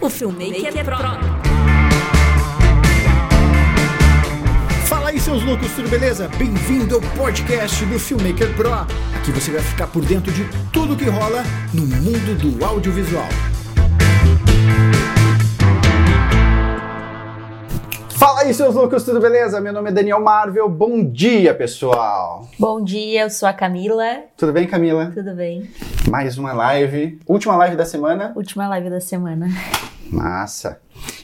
o Filmmaker Pro. Fala aí, seus loucos, tudo beleza? Bem-vindo ao podcast do Filmmaker Pro. Aqui você vai ficar por dentro de tudo que rola no mundo do audiovisual. Fala aí, seus loucos, tudo beleza? Meu nome é Daniel Marvel. Bom dia, pessoal. Bom dia, eu sou a Camila. Tudo bem, Camila? Tudo bem? Mais uma live. Última live da semana. Última live da semana. Massa.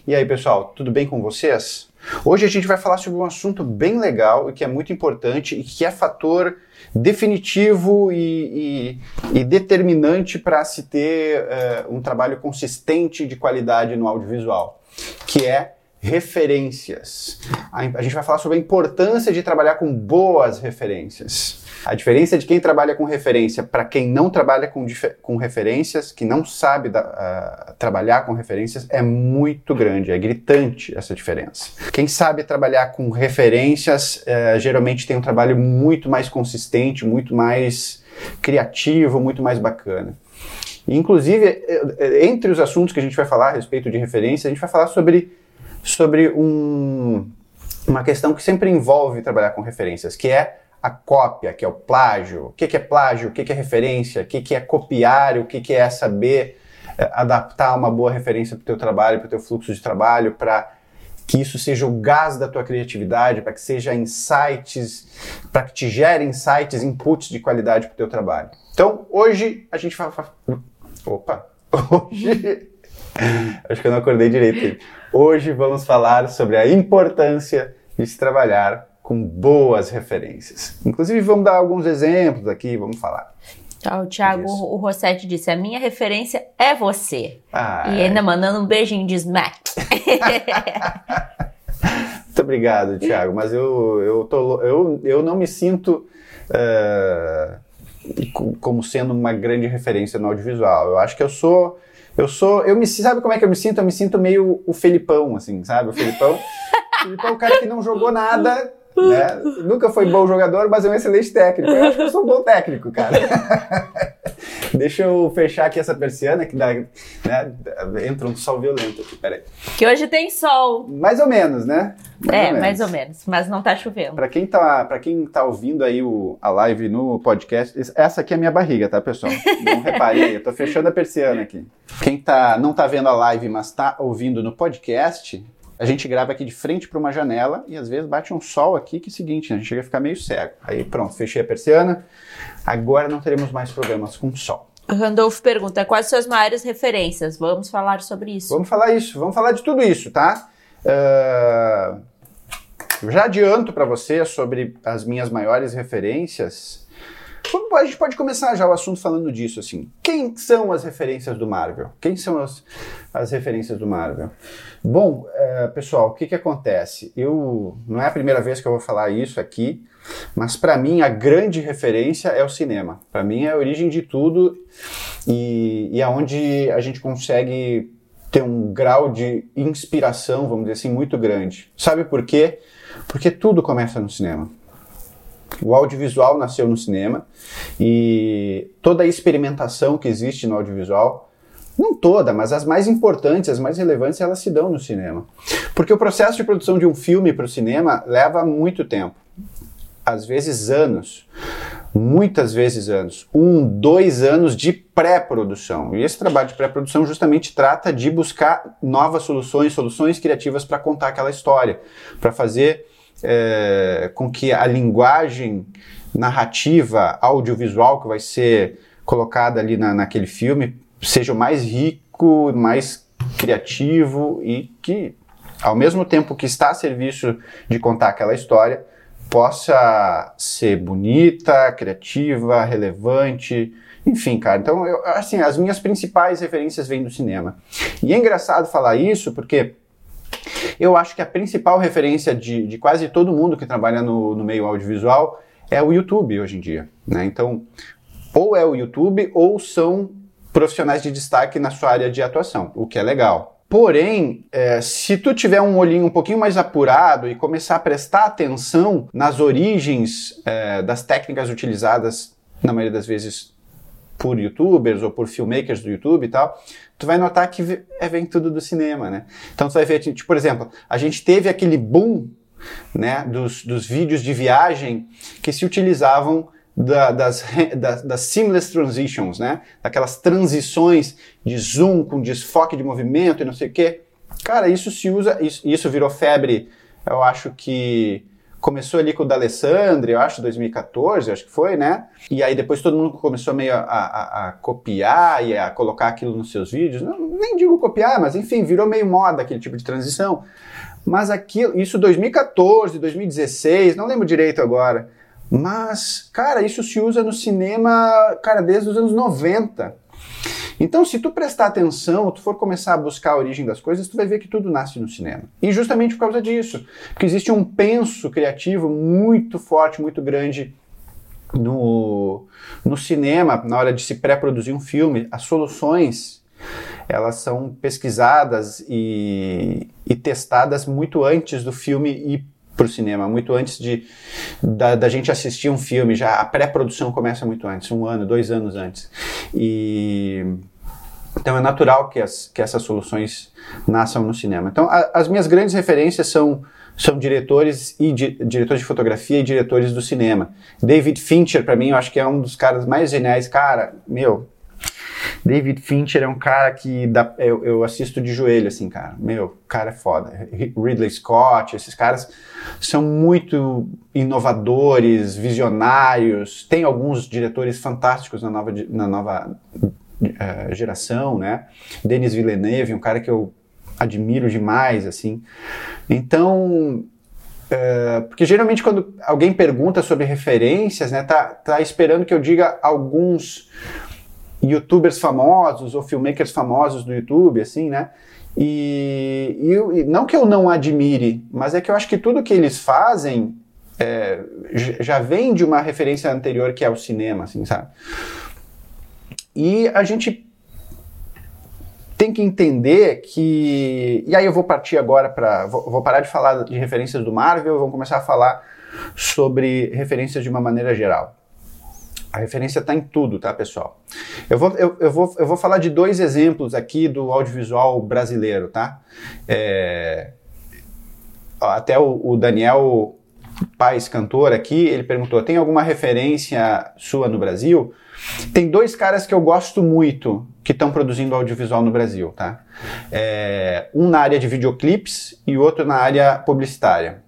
E aí, pessoal, tudo bem com vocês? Hoje a gente vai falar sobre um assunto bem legal e que é muito importante e que é fator definitivo e, e, e determinante para se ter uh, um trabalho consistente de qualidade no audiovisual, que é referências. A, gente vai falar sobre a importância de trabalhar com boas referências. A diferença de quem trabalha com referência para quem não trabalha com, com referências, que não sabe da, uh, trabalhar com referências, é muito grande, é gritante essa diferença. Quem sabe trabalhar com referências uh, geralmente tem um trabalho muito mais consistente, muito mais criativo, muito mais bacana. Inclusive, eh, entre os assuntos que a gente vai falar a respeito de referência, a gente vai falar sobre sobre um, uma questão que sempre envolve trabalhar com referências, que é a cópia, que é o plágio. O que, é plágio? O que, é referência? O que, é copiar? O que, que é saber é, adaptar uma boa referência para o teu trabalho, para o teu fluxo de trabalho, para que isso seja o gás da tua criatividade, para que seja insights, para que te gere insights, inputs de qualidade para o teu trabalho. Então, hoje a gente vai... Opa! Hoje... Acho que eu não acordei direito. Hoje vamos falar sobre a importância de se trabalhar com boas referências. Inclusive, vamos dar alguns exemplos aqui, vamos falar. Tá, o Thiago, o Rossetti disse: a minha referência é você. Ah, e ainda mandando um beijinho de smack. Muito obrigado, Thiago. Mas eu, eu, tô, eu, eu não me sinto uh, como sendo uma grande referência no audiovisual. Eu acho que eu sou eu sou. Eu me sabe como é que eu me sinto? Eu me sinto meio o Felipão, assim, sabe? O Felipão. o Felipão é um cara que não jogou nada. Né? Nunca foi bom jogador, mas é um excelente técnico. Eu acho que eu sou um bom técnico, cara. Deixa eu fechar aqui essa persiana que dá, né, entra um sol violento aqui, peraí. Que hoje tem sol. Mais ou menos, né? Mais é, ou mais ou menos, mas não tá chovendo. Para quem tá, para quem tá ouvindo aí o, a live no podcast, essa aqui é a minha barriga, tá, pessoal? Não reparei, eu tô fechando a persiana aqui. Quem tá, não tá vendo a live, mas tá ouvindo no podcast, a gente grava aqui de frente para uma janela e às vezes bate um sol aqui que é o seguinte, a gente chega a ficar meio cego. Aí pronto, fechei a persiana. Agora não teremos mais problemas com sol. Randolph pergunta: quais suas maiores referências? Vamos falar sobre isso. Vamos falar isso, vamos falar de tudo isso, tá? Uh, já adianto para você sobre as minhas maiores referências a gente pode começar já o assunto falando disso, assim. Quem são as referências do Marvel? Quem são as, as referências do Marvel? Bom, é, pessoal, o que, que acontece? Eu não é a primeira vez que eu vou falar isso aqui, mas para mim a grande referência é o cinema. Para mim é a origem de tudo e, e é onde a gente consegue ter um grau de inspiração, vamos dizer assim, muito grande. Sabe por quê? Porque tudo começa no cinema. O audiovisual nasceu no cinema e toda a experimentação que existe no audiovisual, não toda, mas as mais importantes, as mais relevantes, elas se dão no cinema. Porque o processo de produção de um filme para o cinema leva muito tempo às vezes anos, muitas vezes anos, um, dois anos de pré-produção. E esse trabalho de pré-produção justamente trata de buscar novas soluções, soluções criativas para contar aquela história, para fazer é, com que a linguagem narrativa, audiovisual que vai ser colocada ali na, naquele filme seja o mais rico, mais criativo e que, ao mesmo tempo que está a serviço de contar aquela história, possa ser bonita, criativa, relevante, enfim, cara. Então, eu, assim, as minhas principais referências vêm do cinema. E é engraçado falar isso porque eu acho que a principal referência de, de quase todo mundo que trabalha no, no meio audiovisual é o YouTube hoje em dia. Né? Então, ou é o YouTube ou são profissionais de destaque na sua área de atuação, o que é legal. Porém, é, se tu tiver um olhinho um pouquinho mais apurado e começar a prestar atenção nas origens é, das técnicas utilizadas, na maioria das vezes, por youtubers ou por filmmakers do YouTube e tal, tu vai notar que é, vem tudo do cinema, né? Então tu vai ver, tipo, por exemplo, a gente teve aquele boom né, dos, dos vídeos de viagem que se utilizavam da, das, das, das, seamless transitions, né? Daquelas transições de zoom com desfoque de movimento e não sei o quê. Cara, isso se usa, isso, isso virou febre, eu acho que começou ali com o D'Alessandro, eu acho, 2014, acho que foi, né? E aí depois todo mundo começou meio a, a, a, copiar e a colocar aquilo nos seus vídeos. Não, nem digo copiar, mas enfim, virou meio moda aquele tipo de transição. Mas aquilo, isso 2014, 2016, não lembro direito agora. Mas, cara, isso se usa no cinema, cara, desde os anos 90. Então, se tu prestar atenção, tu for começar a buscar a origem das coisas, tu vai ver que tudo nasce no cinema. E justamente por causa disso, porque existe um penso criativo muito forte, muito grande no, no cinema, na hora de se pré-produzir um filme, as soluções elas são pesquisadas e, e testadas muito antes do filme ir para o cinema, muito antes de da, da, gente assistir um filme, já a pré-produção começa muito antes, um ano, dois anos antes. E então é natural que, as, que essas soluções nasçam no cinema. Então a, as minhas grandes referências são são diretores e di, diretores de fotografia e diretores do cinema. David Fincher para mim eu acho que é um dos caras mais geniais, cara, meu, David Fincher é um cara que dá, eu, eu, assisto de joelho, assim, cara. Meu, cara é foda. Ridley Scott, esses caras são muito inovadores, visionários. Tem alguns diretores fantásticos na nova, na nova uh, geração, né? Denis Villeneuve, um cara que eu admiro demais, assim. Então, Uh, porque geralmente quando alguém pergunta sobre referências, né, tá, tá esperando que eu diga alguns youtubers famosos ou filmmakers famosos do YouTube, assim, né? E, e, e, não que eu não admire, mas é que eu acho que tudo que eles fazem é, já vem de uma referência anterior que é o cinema, assim, sabe? E a gente tem que entender que. E aí eu vou partir agora para. Vou, vou parar de falar de referências do Marvel, vamos começar a falar sobre referências de uma maneira geral. A referência está em tudo, tá, pessoal? Eu vou, eu, eu, vou, eu vou falar de dois exemplos aqui do audiovisual brasileiro, tá? É, até o, o Daniel Paz, cantor aqui, ele perguntou: tem alguma referência sua no Brasil? Tem dois caras que eu gosto muito que estão produzindo audiovisual no Brasil, tá? É, um na área de videoclipes e outro na área publicitária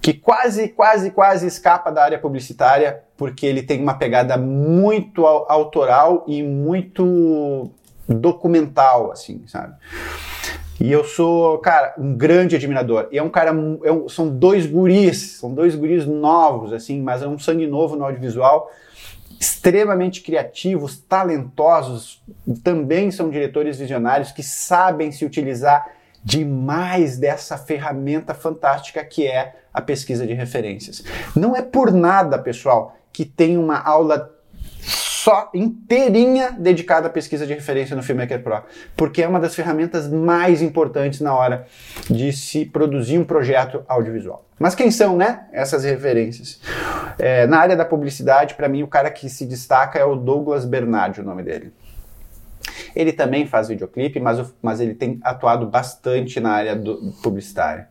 que quase, quase, quase escapa da área publicitária, porque ele tem uma pegada muito autoral e muito documental, assim, sabe? E eu sou, cara, um grande admirador. E é um cara, é um, são dois guris, são dois guris novos, assim, mas é um sangue novo no audiovisual, extremamente criativos, talentosos, também são diretores visionários que sabem se utilizar demais dessa ferramenta fantástica que é a pesquisa de referências. Não é por nada, pessoal, que tem uma aula só inteirinha dedicada à pesquisa de referência no Filmmaker Pro, porque é uma das ferramentas mais importantes na hora de se produzir um projeto audiovisual. Mas quem são, né, essas referências? É, na área da publicidade, para mim, o cara que se destaca é o Douglas Bernardi, o nome dele. Ele também faz videoclipe, mas, mas ele tem atuado bastante na área do, publicitária.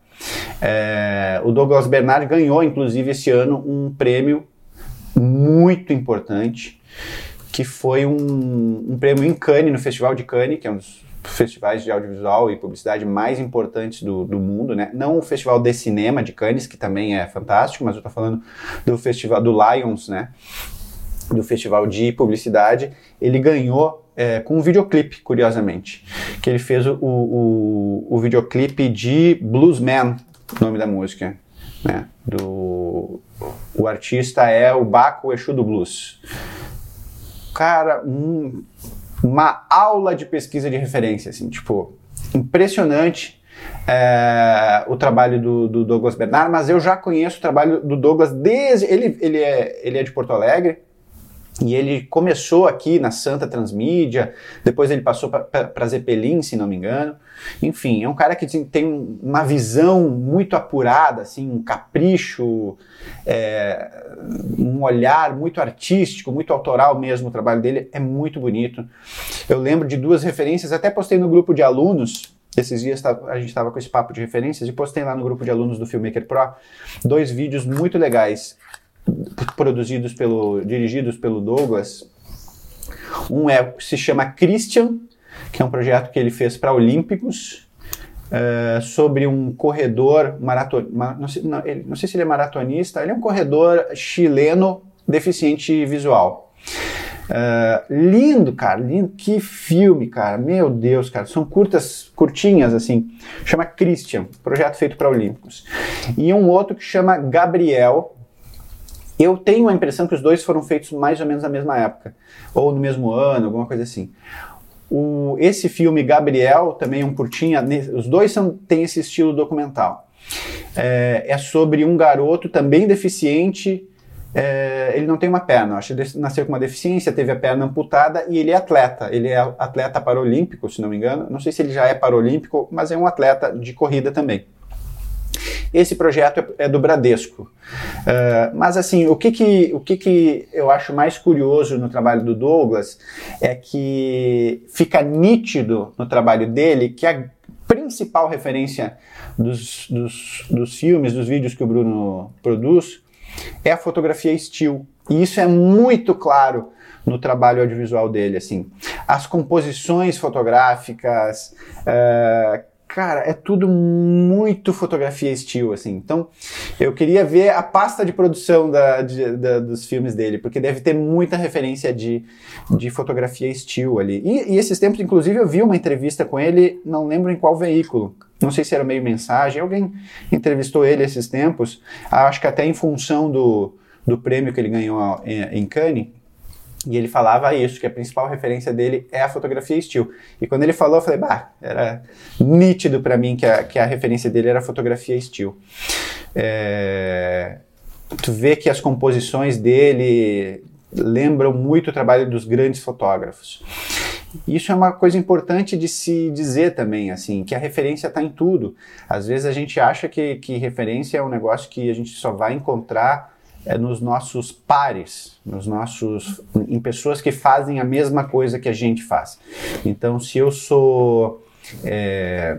É, o Douglas Bernard ganhou, inclusive, esse ano um prêmio muito importante, que foi um, um prêmio em Cannes, no Festival de Cannes, que é um dos festivais de audiovisual e publicidade mais importantes do, do mundo, né? Não o Festival de Cinema de Cannes, que também é fantástico, mas eu estou falando do Festival do Lions, né? Do Festival de Publicidade. Ele ganhou é, com um videoclipe, curiosamente. Que ele fez o, o, o videoclipe de Bluesman, nome da música. Né? Do, o artista é o Baco Exu do Blues. Cara, um, uma aula de pesquisa de referência, assim, tipo, impressionante é, o trabalho do, do, Douglas Bernard, mas eu já conheço o trabalho do Douglas desde. Ele, ele, é, ele é de Porto Alegre, E ele começou aqui na Santa Transmídia, depois ele passou para Zeppelin, se não me engano. Enfim, é um cara que tem uma visão muito apurada, assim, um capricho, é, um olhar muito artístico, muito autoral mesmo. O trabalho dele é muito bonito. Eu lembro de duas referências, até postei no grupo de alunos. Esses dias a gente estava com esse papo de referências e postei lá no grupo de alunos do Filmmaker Pro dois vídeos muito legais produzidos pelo, dirigidos pelo Douglas. Um é, se chama Christian, que é um projeto que ele fez para Olímpicos, uh, sobre um corredor maratonista, não, sei, não, não sei se ele é maratonista, ele é um corredor chileno deficiente visual. Uh, lindo, cara, lindo, que filme, cara, meu Deus, cara, são curtas, curtinhas, assim, chama Christian, projeto feito para Olímpicos. E um outro que chama Gabriel, eu tenho a impressão que os dois foram feitos mais ou menos na mesma época, ou no mesmo ano, alguma coisa assim. O, esse filme Gabriel também é um curtinha, os dois são, têm esse estilo documental. É, é sobre um garoto também deficiente, é, ele não tem uma perna, acho que nasceu com uma deficiência, teve a perna amputada e ele é atleta. Ele é atleta paralímpico, se não me engano. Não sei se ele já é paralímpico, mas é um atleta de corrida também. Esse projeto é, do Bradesco. Uh, mas assim, o que que, o que que eu acho mais curioso no trabalho do Douglas é que fica nítido no trabalho dele que a principal referência dos, dos, dos filmes, dos vídeos que o Bruno produz, é a fotografia still. E isso é muito claro no trabalho audiovisual dele, assim. As composições fotográficas, uh, cara, é tudo muito fotografia estilo, assim. Então, eu queria ver a pasta de produção da, de, da, dos filmes dele, porque deve ter muita referência de, de fotografia estilo ali. E, e, esses tempos, inclusive, eu vi uma entrevista com ele, não lembro em qual veículo. Não sei se era meio mensagem, alguém entrevistou ele esses tempos, acho que até em função do, do prêmio que ele ganhou em, em Cannes, e ele falava isso, que a principal referência dele é a fotografia estilo. E quando ele falou, eu falei, bah, era nítido para mim que a, que a referência dele era a fotografia estilo. É, tu vê que as composições dele lembram muito o trabalho dos grandes fotógrafos. Isso é uma coisa importante de se dizer também, assim, que a referência está em tudo. Às vezes a gente acha que, que referência é um negócio que a gente só vai encontrar nos nossos pares, nos nossos, em pessoas que fazem a mesma coisa que a gente faz. Então, se eu sou é,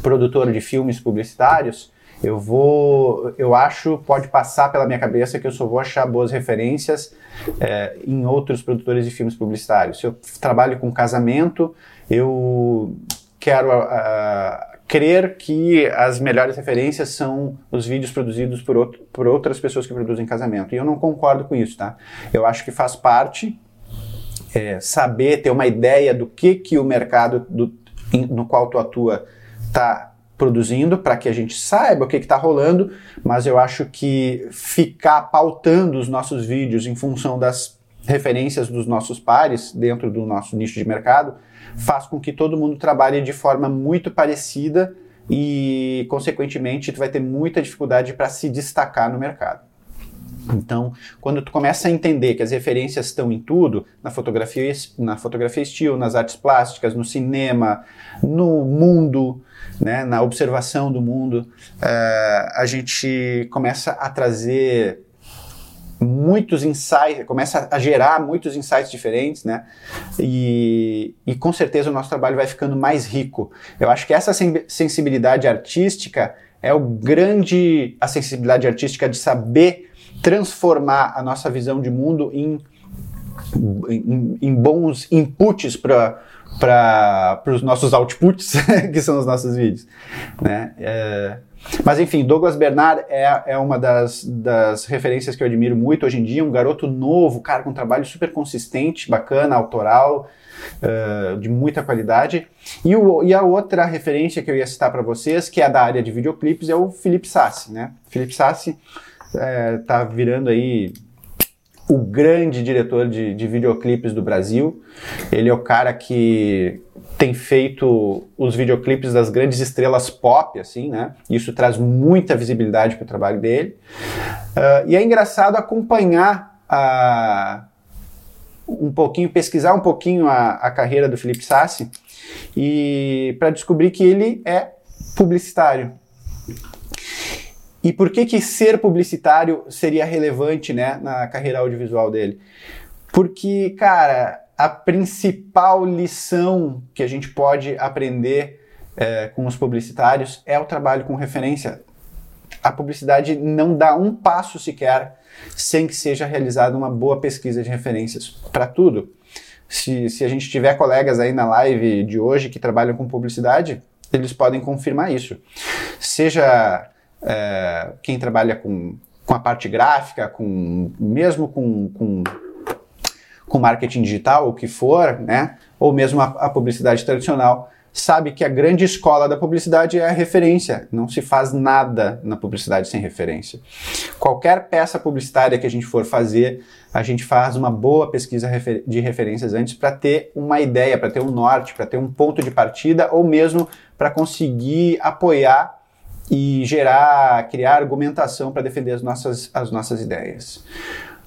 produtor de filmes publicitários, eu vou, eu acho, pode passar pela minha cabeça que eu só vou achar boas referências é, em outros produtores de filmes publicitários. Se eu trabalho com casamento, eu quero uh, crer que as melhores referências são os vídeos produzidos por, outro, por outras pessoas que produzem casamento. E eu não concordo com isso, tá? Eu acho que faz parte é, saber, ter uma ideia do que, que o mercado do, no qual tu atua está produzindo para que a gente saiba o que está rolando, mas eu acho que ficar pautando os nossos vídeos em função das referências dos nossos pares dentro do nosso nicho de mercado faz com que todo mundo trabalhe de forma muito parecida e, consequentemente, tu vai ter muita dificuldade para se destacar no mercado. Então, quando tu começa a entender que as referências estão em tudo, na fotografia, na fotografia estilo, nas artes plásticas, no cinema, no mundo, né, na observação do mundo, uh, a gente começa a trazer muitos insights, começa a gerar muitos insights diferentes, né? E, e com certeza o nosso trabalho vai ficando mais rico. Eu acho que essa sensibilidade artística é o grande a sensibilidade artística de saber transformar a nossa visão de mundo em, em, em bons inputs para para os nossos outputs, que são os nossos vídeos. Né? É, mas enfim, Douglas Bernard é, é uma das, das referências que eu admiro muito hoje em dia, um garoto novo, cara, com um trabalho super consistente, bacana, autoral, uh, de muita qualidade. E, o, e a outra referência que eu ia citar para vocês, que é da área de videoclipes, é o Felipe Sassi, né? Felipe Sassi é, tá virando aí o grande diretor de, de videoclipes do Brasil. Ele é o cara que tem feito os videoclipes das grandes estrelas pop, assim, né? Isso traz muita visibilidade para o trabalho dele. Uh, e é engraçado acompanhar a, um pouquinho, pesquisar um pouquinho a, a carreira do Felipe Sassi e para descobrir que ele é publicitário. E por que que ser publicitário seria relevante, né, na carreira audiovisual dele? Porque, cara, a principal lição que a gente pode aprender é, com os publicitários é o trabalho com referência. A publicidade não dá um passo sequer sem que seja realizada uma boa pesquisa de referências para tudo. Se, se a gente tiver colegas aí na live de hoje que trabalham com publicidade, eles podem confirmar isso. Seja é, quem trabalha com, com a parte gráfica, com mesmo com, com, com marketing digital, o que for, né? ou mesmo a, a publicidade tradicional, sabe que a grande escola da publicidade é a referência. Não se faz nada na publicidade sem referência. Qualquer peça publicitária que a gente for fazer, a gente faz uma boa pesquisa de referências antes para ter uma ideia, para ter um norte, para ter um ponto de partida ou mesmo para conseguir apoiar e gerar, criar argumentação para defender as nossas, as nossas ideias.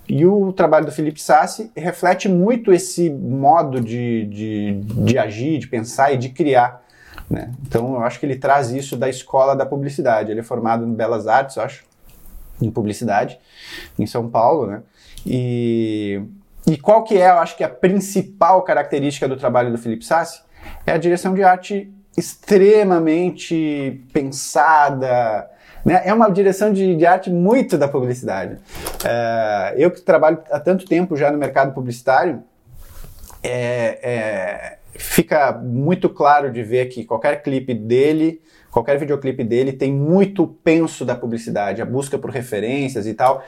E o trabalho do Felipe Sassi reflete muito esse modo de, de, de agir, de pensar e de criar. Né? Então, eu acho que ele traz isso da escola da publicidade. Ele é formado em Belas Artes, eu acho, em publicidade, em São Paulo, né? E, e qual que é, eu acho que a principal característica do trabalho do Felipe Sassi? É a direção de arte extremamente pensada, né? É uma direção de, de, arte muito da publicidade. É, eu que trabalho há tanto tempo já no mercado publicitário, é, é, fica muito claro de ver que qualquer clipe dele, qualquer videoclipe dele tem muito penso da publicidade, a busca por referências e tal.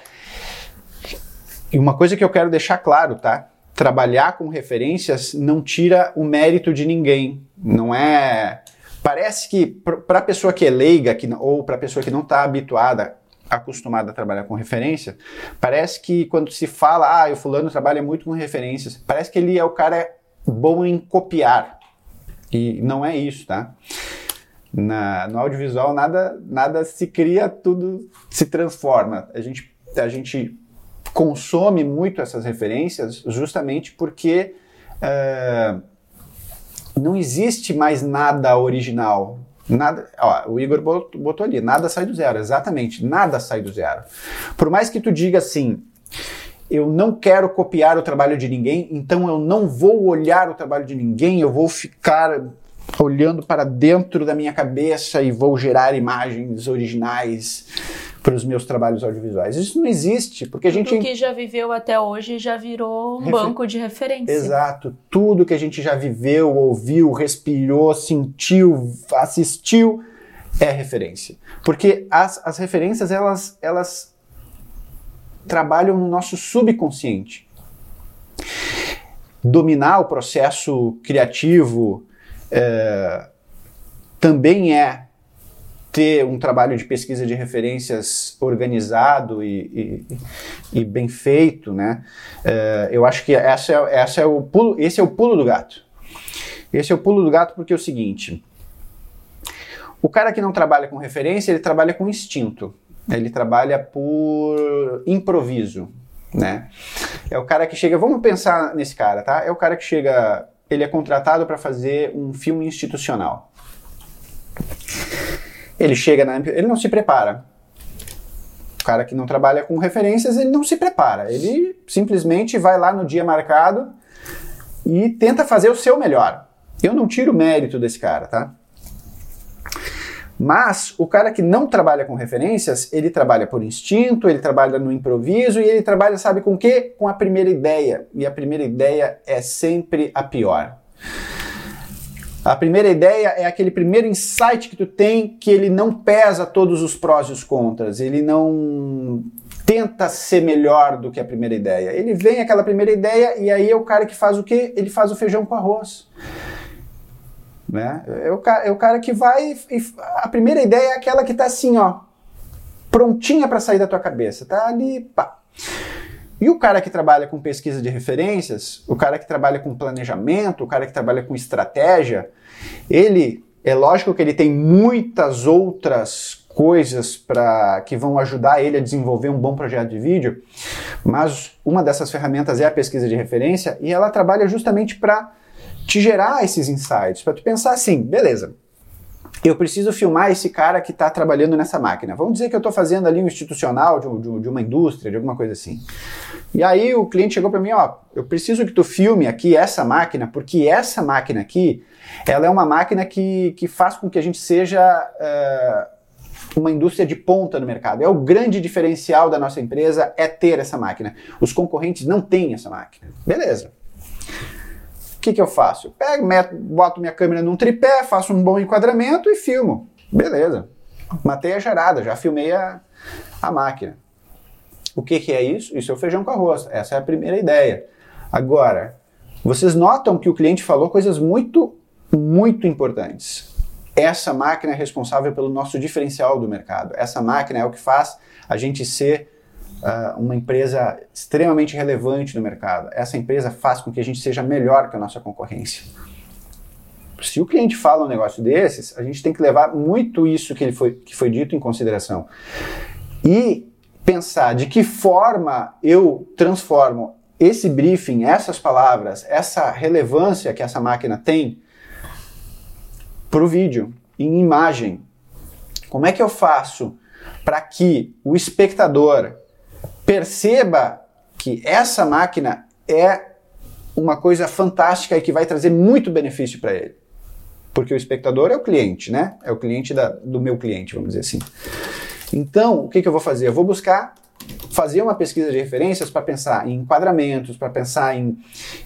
E uma coisa que eu quero deixar claro, tá? Trabalhar com referências não tira o mérito de ninguém. Não é Parece que para a pessoa que é leiga que, ou para a pessoa que não está habituada, acostumada a trabalhar com referência, parece que quando se fala, ah, o fulano trabalha muito com referências, parece que ele é o cara bom em copiar. E não é isso, tá? Na, no audiovisual nada, nada se cria, tudo se transforma. A gente, a gente consome muito essas referências justamente porque uh, não existe mais nada original. Nada, ó, o Igor botou ali, nada sai do zero, exatamente, nada sai do zero. Por mais que tu diga assim, eu não quero copiar o trabalho de ninguém, então eu não vou olhar o trabalho de ninguém, eu vou ficar olhando para dentro da minha cabeça e vou gerar imagens originais para os meus trabalhos audiovisuais. Isso não existe, porque a gente... Tudo que já viveu até hoje já virou um Refer... banco de referência. Exato. Tudo que a gente já viveu, ouviu, respirou, sentiu, assistiu, é referência. Porque as, as referências, elas, elas trabalham no nosso subconsciente. Dominar o processo criativo é, também é ter um trabalho de pesquisa de referências organizado e, e, e bem feito, né? É, eu acho que essa é, essa é o pulo, esse é o pulo do gato. Esse é o pulo do gato porque é o seguinte: o cara que não trabalha com referência, ele trabalha com instinto. Ele trabalha por improviso, né? É o cara que chega, vamos pensar nesse cara, tá? É o cara que chega, ele é contratado para fazer um filme institucional. Ele chega na. Ele não se prepara. O cara que não trabalha com referências, ele não se prepara. Ele simplesmente vai lá no dia marcado e tenta fazer o seu melhor. Eu não tiro mérito desse cara, tá? Mas o cara que não trabalha com referências, ele trabalha por instinto, ele trabalha no improviso e ele trabalha, sabe com o quê? Com a primeira ideia. E a primeira ideia é sempre a pior. A primeira ideia é aquele primeiro insight que tu tem que ele não pesa todos os prós e os contras, ele não tenta ser melhor do que a primeira ideia. Ele vem aquela primeira ideia e aí é o cara que faz o quê? Ele faz o feijão com arroz. Né? É, o cara, é o cara que vai e a primeira ideia é aquela que tá assim, ó, prontinha para sair da tua cabeça, tá ali, pá. E o cara que trabalha com pesquisa de referências, o cara que trabalha com planejamento, o cara que trabalha com estratégia, ele é lógico que ele tem muitas outras coisas para que vão ajudar ele a desenvolver um bom projeto de vídeo, mas uma dessas ferramentas é a pesquisa de referência e ela trabalha justamente para te gerar esses insights, para tu pensar assim, beleza, eu preciso filmar esse cara que está trabalhando nessa máquina. Vamos dizer que eu estou fazendo ali um institucional de, de, de, uma indústria, de alguma coisa assim. E aí o cliente chegou para mim, ó, eu preciso que tu filme aqui essa máquina, porque essa máquina aqui, ela é uma máquina que, que faz com que a gente seja uh, uma indústria de ponta no mercado. É o grande diferencial da nossa empresa é ter essa máquina. Os concorrentes não têm essa máquina. Beleza. O que, que eu faço? Eu pego, meto, boto minha câmera num tripé, faço um bom enquadramento e filmo. Beleza. Matei a gerada, já filmei a, a máquina. O que, que é isso? Isso é o feijão com arroz. Essa é a primeira ideia. Agora, vocês notam que o cliente falou coisas muito, muito importantes. Essa máquina é responsável pelo nosso diferencial do mercado. Essa máquina é o que faz a gente ser uh, uma empresa extremamente relevante no mercado. Essa empresa faz com que a gente seja melhor que a nossa concorrência. Se o cliente fala um negócio desses, a gente tem que levar muito isso que, ele foi, que foi dito em consideração. E pensar de que forma eu transformo esse briefing, essas palavras, essa relevância que essa máquina tem para o vídeo, em imagem. Como é que eu faço para que o espectador perceba que essa máquina é uma coisa fantástica e que vai trazer muito benefício para ele. Porque o espectador é o cliente, né? É o cliente da, do meu cliente, vamos dizer assim. Então, o que, que eu vou fazer? Eu vou buscar fazer uma pesquisa de referências para pensar em enquadramentos, para pensar em,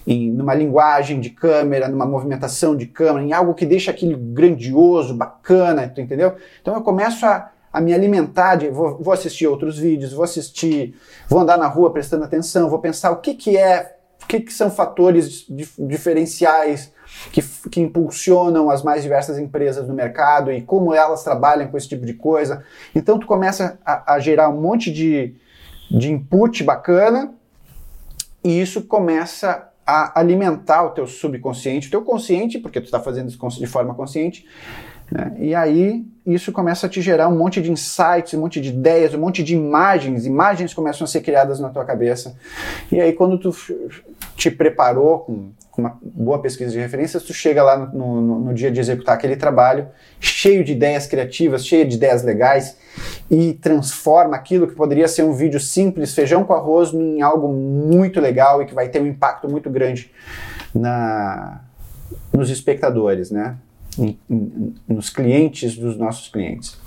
em numa linguagem de câmera, numa movimentação de câmera, em algo que deixa aquilo grandioso, bacana, entendeu? Então eu começo a, a me alimentar de. Vou, vou, assistir outros vídeos, vou assistir, vou andar na rua prestando atenção, vou pensar o que, que é, o que, que são fatores dif, diferenciais que, que impulsionam as mais diversas empresas no mercado e como elas trabalham com esse tipo de coisa. Então tu começa a, a gerar um monte de, de input bacana e isso começa a alimentar o teu subconsciente, o teu consciente, porque tu está fazendo isso de forma consciente, né? E aí isso começa a te gerar um monte de insights, um monte de ideias, um monte de imagens, imagens começam a ser criadas na tua cabeça. E aí quando tu te preparou com, uma boa pesquisa de referências, tu chega lá no, no, no, dia de executar aquele trabalho cheio de ideias criativas, cheio de ideias legais e transforma aquilo que poderia ser um vídeo simples, feijão com arroz, em algo muito legal e que vai ter um impacto muito grande na, nos espectadores, né? Nos clientes dos nossos clientes.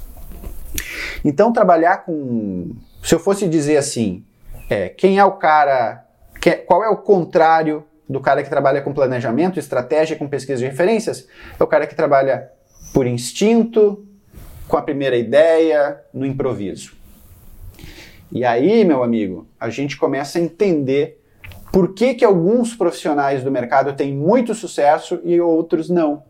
Então, trabalhar com. Se eu fosse dizer assim, é, quem é o cara. Que, qual é o contrário do cara que trabalha com planejamento, estratégia, com pesquisa de referências? É o cara que trabalha por instinto, com a primeira ideia, no improviso. E aí, meu amigo, a gente começa a entender por que, que alguns profissionais do mercado têm muito sucesso e outros não.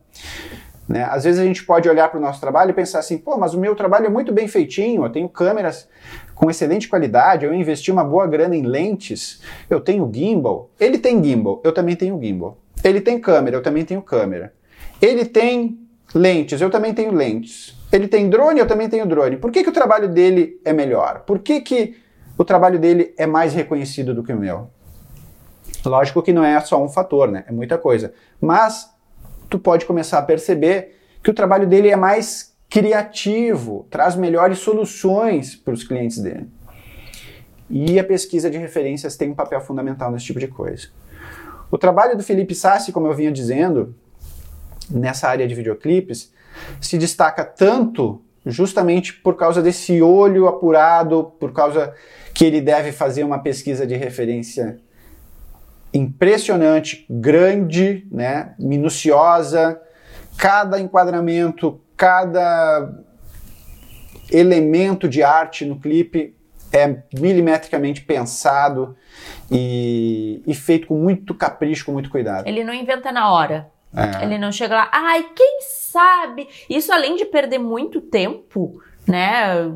Né? Às vezes a gente pode olhar para o nosso trabalho e pensar assim, pô, mas o meu trabalho é muito bem feitinho, eu tenho câmeras com excelente qualidade, eu investi uma boa grana em lentes, eu tenho gimbal. Ele tem gimbal, eu também tenho gimbal. Ele tem câmera, eu também tenho câmera. Ele tem lentes, eu também tenho lentes. Ele tem drone, eu também tenho drone. Por que, que o trabalho dele é melhor? Por que, que o trabalho dele é mais reconhecido do que o meu? Lógico que não é só um fator, né? É muita coisa. Mas tu pode começar a perceber que o trabalho dele é mais criativo, traz melhores soluções para os clientes dele. E a pesquisa de referências tem um papel fundamental nesse tipo de coisa. O trabalho do Felipe Sassi, como eu vinha dizendo, nessa área de videoclipes, se destaca tanto justamente por causa desse olho apurado, por causa que ele deve fazer uma pesquisa de referência impressionante, grande, né, minuciosa, cada enquadramento, cada elemento de arte no clipe é milimetricamente pensado e, e, feito com muito capricho, com muito cuidado. Ele não inventa na hora. É. Ele não chega lá, ai, quem sabe? Isso além de perder muito tempo, né?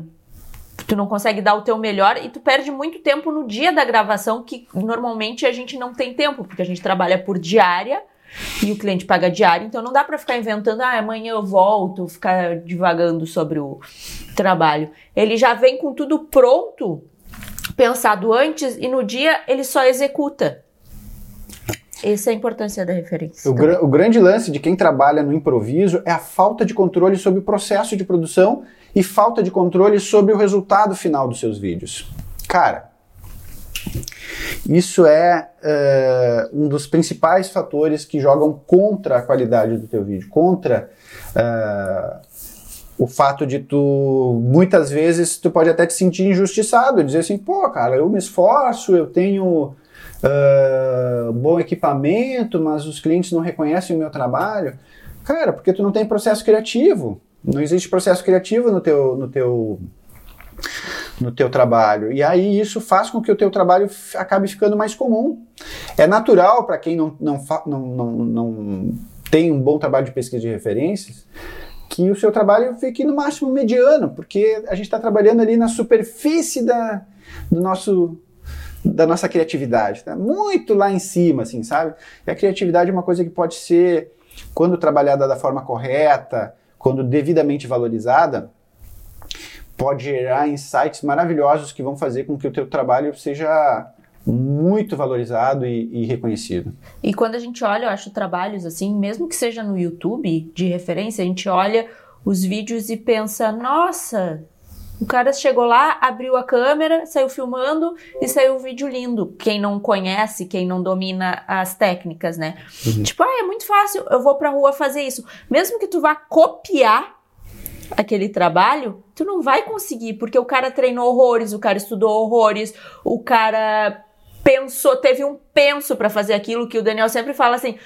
Tu não consegue dar o teu melhor e tu perde muito tempo no dia da gravação, que normalmente a gente não tem tempo, porque a gente trabalha por diária e o cliente paga diário, então não dá para ficar inventando, ah, amanhã eu volto, ficar divagando sobre o trabalho. Ele já vem com tudo pronto, pensado antes, e no dia ele só executa. Essa é a importância da referência. O, gr o, grande lance de quem trabalha no improviso é a falta de controle sobre o processo de produção e falta de controle sobre o resultado final dos seus vídeos. Cara, isso é uh, um dos principais fatores que jogam contra a qualidade do teu vídeo, contra uh, o fato de tu muitas vezes tu pode até te sentir injustiçado, dizer assim, pô, cara, eu me esforço, eu tenho uh, bom equipamento, mas os clientes não reconhecem o meu trabalho. Cara, porque tu não tem processo criativo. Não existe processo criativo no teu, no teu, no teu trabalho. E aí isso faz com que o teu trabalho acabe ficando mais comum. É natural para quem não, não, não, não, não tem um bom trabalho de pesquisa de referências que o seu trabalho fique no máximo mediano, porque a gente está trabalhando ali na superfície da, do nosso da nossa criatividade, tá? muito lá em cima, assim, sabe? E a criatividade é uma coisa que pode ser, quando trabalhada da forma correta, quando devidamente valorizada, pode gerar insights maravilhosos que vão fazer com que o teu trabalho seja muito valorizado e, e, reconhecido. E quando a gente olha, eu acho, trabalhos assim, mesmo que seja no YouTube de referência, a gente olha os vídeos e pensa, nossa, o cara chegou lá, abriu a câmera, saiu filmando e saiu um vídeo lindo. Quem não conhece, quem não domina as técnicas, né? Uhum. Tipo, ah, é muito fácil, eu vou pra rua fazer isso. Mesmo que tu vá copiar aquele trabalho, tu não vai conseguir, porque o cara treinou horrores, o cara estudou horrores, o cara pensou, teve um penso para fazer aquilo que o Daniel sempre fala assim,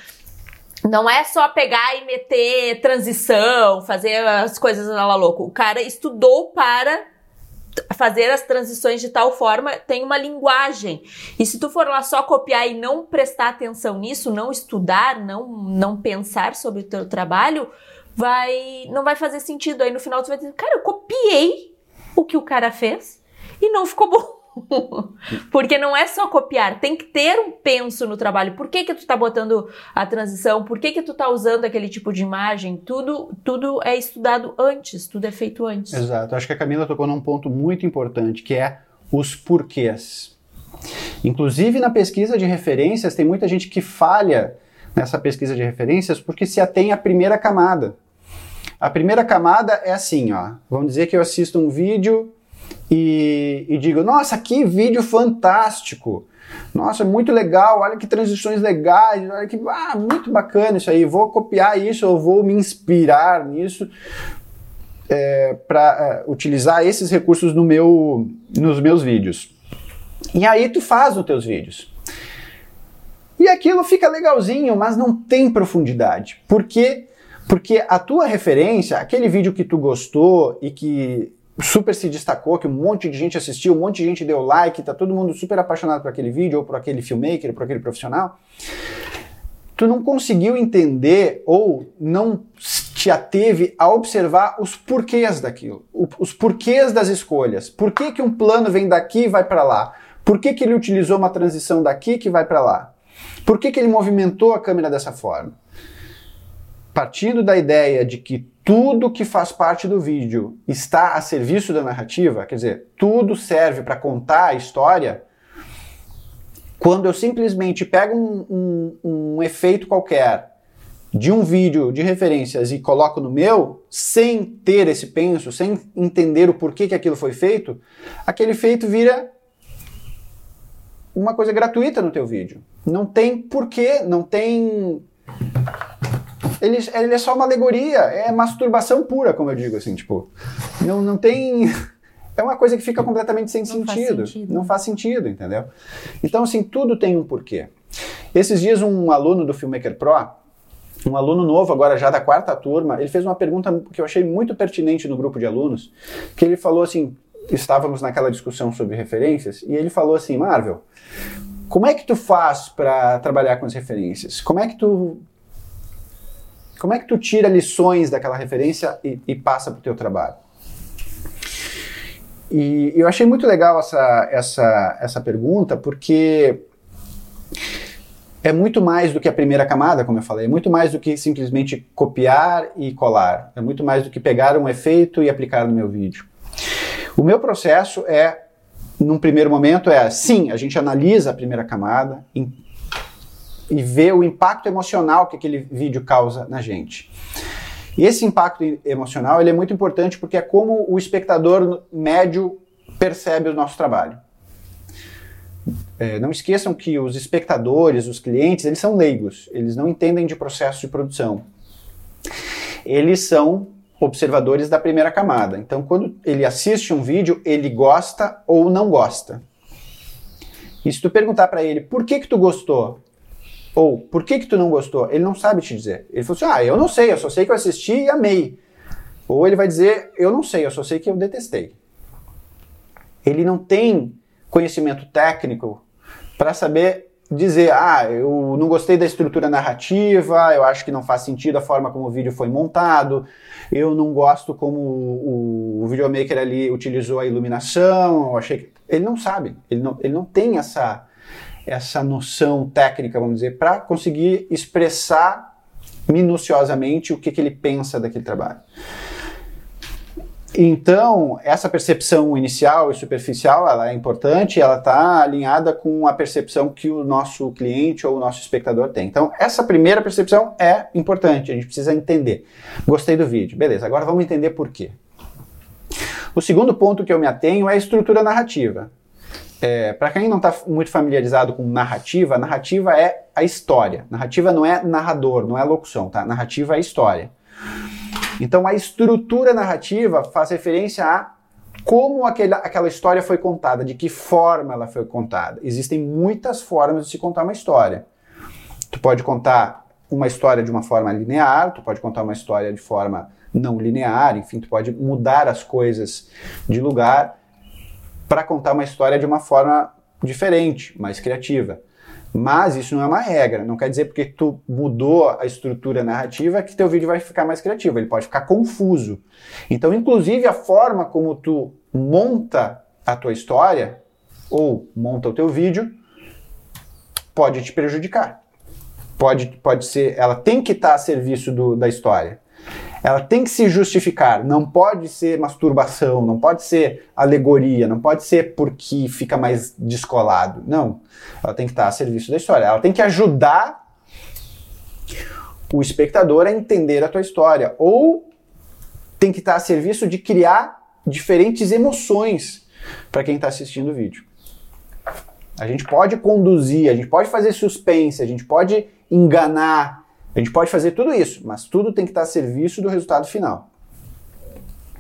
não é só pegar e meter transição, fazer as coisas lá louco. O cara estudou para fazer as transições de tal forma, tem uma linguagem. E se tu for lá só copiar e não prestar atenção nisso, não estudar, não não pensar sobre o teu trabalho, vai não vai fazer sentido. Aí no final tu vai dizer, cara, eu copiei o que o cara fez e não ficou bom. Porque não é só copiar, tem que ter um penso no trabalho. Por que que tu tá botando a transição? Por que que tu tá usando aquele tipo de imagem? Tudo, tudo é estudado antes, tudo é feito antes. Exato. Acho que a Camila tocou num ponto muito importante, que é os porquês. Inclusive na pesquisa de referências, tem muita gente que falha nessa pesquisa de referências porque se atém à primeira camada. A primeira camada é assim, ó. Vamos dizer que eu assisto um vídeo e, e digo, nossa, que vídeo fantástico! Nossa, muito legal, olha que transições legais, olha que ah, muito bacana isso aí, vou copiar isso, eu vou me inspirar nisso é, para é, utilizar esses recursos no meu, nos meus vídeos. E aí tu faz nos teus vídeos. E aquilo fica legalzinho, mas não tem profundidade. Por quê? Porque a tua referência, aquele vídeo que tu gostou e que super se destacou, que um monte de gente assistiu, um monte de gente deu like, tá todo mundo super apaixonado por aquele vídeo, ou por aquele filmmaker, por aquele profissional, tu não conseguiu entender ou não te ateve a observar os porquês daquilo, os porquês das escolhas. Por que, que um plano vem daqui e vai para lá? Por que, que ele utilizou uma transição daqui que vai para lá? Por que, que ele movimentou a câmera dessa forma? Partindo da ideia de que tudo que faz parte do vídeo está a serviço da narrativa, quer dizer, tudo serve para contar a história, quando eu simplesmente pego um, um, um, efeito qualquer de um vídeo de referências e coloco no meu, sem ter esse penso, sem entender o porquê que aquilo foi feito, aquele feito vira uma coisa gratuita no teu vídeo. Não tem porquê, não tem ele, ele é só uma alegoria, é masturbação pura, como eu digo, assim, tipo, não, não tem... É uma coisa que fica completamente sem sentido. Faz sentido. Não faz sentido, entendeu? Então, assim, tudo tem um porquê. Esses dias, um aluno do Filmmaker Pro, um aluno novo, agora já da quarta turma, ele fez uma pergunta que eu achei muito pertinente no grupo de alunos, que ele falou assim, estávamos naquela discussão sobre referências, e ele falou assim, Marvel, como é que tu faz para trabalhar com as referências? Como é que tu como é que tu tira lições daquela referência e, e passa para o teu trabalho? E eu achei muito legal essa, essa, essa pergunta, porque é muito mais do que a primeira camada, como eu falei, é muito mais do que simplesmente copiar e colar, é muito mais do que pegar um efeito e aplicar no meu vídeo. O meu processo é, num primeiro momento, é sim, a gente analisa a primeira camada e, vê o impacto emocional que aquele vídeo causa na gente. E esse impacto emocional ele é muito importante porque é como o espectador médio percebe o nosso trabalho. É, não esqueçam que os espectadores, os clientes, eles são leigos, eles não entendem de processo de produção. Eles são observadores da primeira camada. Então, quando ele assiste um vídeo, ele gosta ou não gosta. E se tu perguntar para ele por que que tu gostou ou por que que tu não gostou, ele não sabe te dizer. Ele falou assim: "Ah, eu não sei, eu só sei que eu assisti e amei". Ou ele vai dizer: "Eu não sei, eu só sei que eu detestei". Ele não tem conhecimento técnico para saber dizer, ah, eu não gostei da estrutura narrativa, eu acho que não faz sentido a forma como o vídeo foi montado, eu não gosto como o, o videomaker ali utilizou a iluminação, eu achei que... Ele não sabe, ele não, ele não tem essa, essa noção técnica, vamos dizer, para conseguir expressar minuciosamente o que, que ele pensa daquele trabalho. Então, essa percepção inicial e superficial, ela é importante, ela está alinhada com a percepção que o nosso cliente ou o nosso espectador tem. Então, essa primeira percepção é importante, a gente precisa entender. Gostei do vídeo, beleza, agora vamos entender por quê. O segundo ponto que eu me atenho é a estrutura narrativa. É, Para quem não está muito familiarizado com narrativa, narrativa é a história. Narrativa não é narrador, não é locução, tá? Narrativa é história. Então a estrutura narrativa faz referência a como aquela, aquela história foi contada, de que forma ela foi contada. Existem muitas formas de se contar uma história. Tu pode contar uma história de uma forma linear, tu pode contar uma história de forma não linear, enfim, tu pode mudar as coisas de lugar para contar uma história de uma forma diferente, mais criativa. Mas isso não é uma regra, não quer dizer porque tu mudou a estrutura narrativa que teu vídeo vai ficar mais criativo, ele pode ficar confuso. Então, inclusive a forma como tu monta a tua história ou monta o teu vídeo pode te prejudicar. Pode, pode ser, ela tem que estar a serviço do, da história ela tem que se justificar. Não pode ser masturbação, não pode ser alegoria, não pode ser porque fica mais descolado. Não. Ela tem que estar a serviço da história. Ela tem que ajudar o espectador a entender a tua história. Ou tem que estar a serviço de criar diferentes emoções para quem está assistindo o vídeo. A gente pode conduzir, a gente pode fazer suspense, a gente pode enganar, a gente pode fazer tudo isso, mas tudo tem que estar a serviço do resultado final.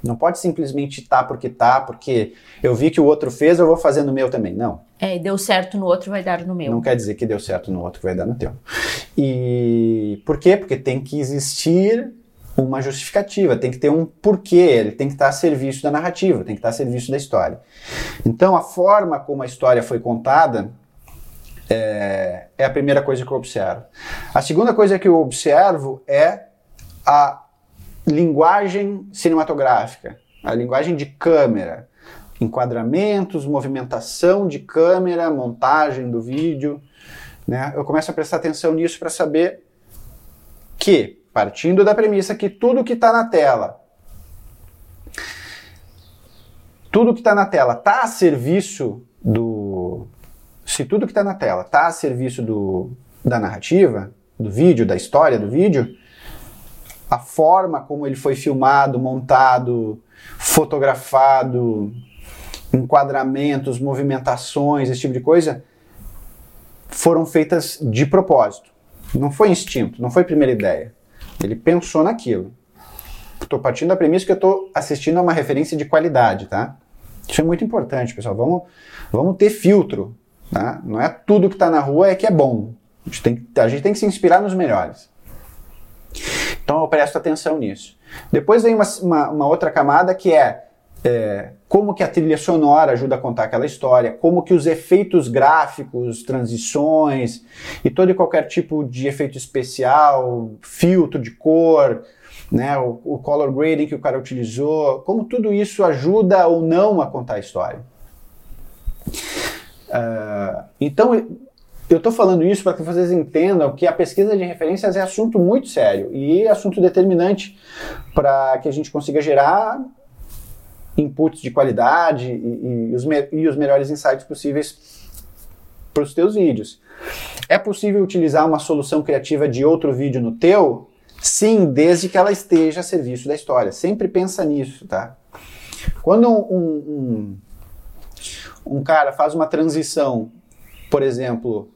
Não pode simplesmente tá porque tá, porque eu vi que o outro fez, eu vou fazer no meu também. Não. É, deu certo no outro, vai dar no meu. Não quer dizer que deu certo no outro, vai dar no teu. E por quê? Porque tem que existir uma justificativa, tem que ter um porquê, ele tem que estar a serviço da narrativa, tem que estar a serviço da história. Então, a forma como a história foi contada é, é a primeira coisa que eu observo. A segunda coisa que eu observo é a linguagem cinematográfica, a linguagem de câmera, enquadramentos, movimentação de câmera, montagem do vídeo. Né? Eu começo a prestar atenção nisso para saber que, partindo da premissa que tudo que está na tela, tudo que está na tela está a serviço se tudo que está na tela está a serviço do, da narrativa, do vídeo, da história do vídeo, a forma como ele foi filmado, montado, fotografado, enquadramentos, movimentações, esse tipo de coisa, foram feitas de propósito. Não foi instinto, não foi primeira ideia. Ele pensou naquilo. Estou partindo da premissa que eu estou assistindo a uma referência de qualidade, tá? Isso é muito importante, pessoal. Vamos, vamos ter filtro né? Não é tudo que está na rua é que é bom. A gente, tem, a gente tem que se inspirar nos melhores. Então eu presto atenção nisso. Depois vem uma, uma, uma outra camada que é, é, como que a trilha sonora ajuda a contar aquela história, como que os efeitos gráficos, transições e todo e qualquer tipo de efeito especial, filtro de cor, né, o, o color grading que o cara utilizou, como tudo isso ajuda ou não a contar a história. Uh, então, eu estou falando isso para que vocês entendam que a pesquisa de referências é assunto muito sério e assunto determinante para que a gente consiga gerar inputs de qualidade e, e, os, e os melhores insights possíveis para os teus vídeos. É possível utilizar uma solução criativa de outro vídeo no teu? Sim, desde que ela esteja a serviço da história. Sempre pensa nisso, tá? Quando um, um, um cara faz uma transição, por exemplo,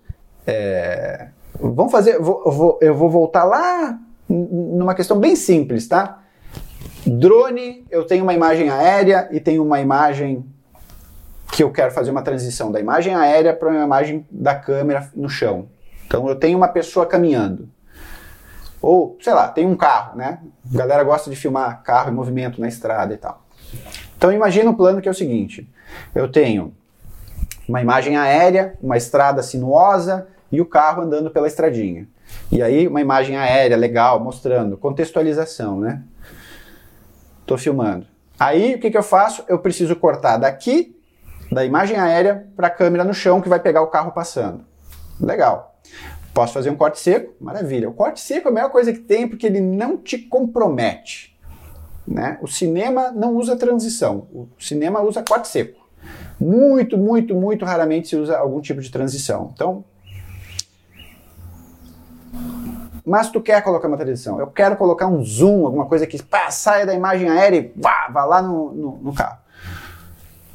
é, vamos fazer, vou, vou, eu vou voltar lá numa questão bem simples, tá? Drone, eu tenho uma imagem aérea e tenho uma imagem que eu quero fazer uma transição da imagem aérea para uma imagem da câmera no chão. Então eu tenho uma pessoa caminhando. Ou, sei lá, tem um carro, né? A galera gosta de filmar carro em movimento na estrada e tal. Então imagina o plano que é o seguinte: eu tenho uma imagem aérea, uma estrada sinuosa e o carro andando pela estradinha. E aí uma imagem aérea legal, mostrando contextualização, né? Tô filmando. Aí o que, que eu faço? Eu preciso cortar daqui da imagem aérea para a câmera no chão que vai pegar o carro passando. Legal. Posso fazer um corte seco? Maravilha. O corte seco é a melhor coisa que tem porque ele não te compromete. Né? O cinema não usa transição, o cinema usa corte seco. Muito, muito, muito raramente se usa algum tipo de transição. Então, mas tu quer colocar uma transição, eu quero colocar um zoom, alguma coisa que pá, saia da imagem aérea e vá, vá lá no, no, no carro.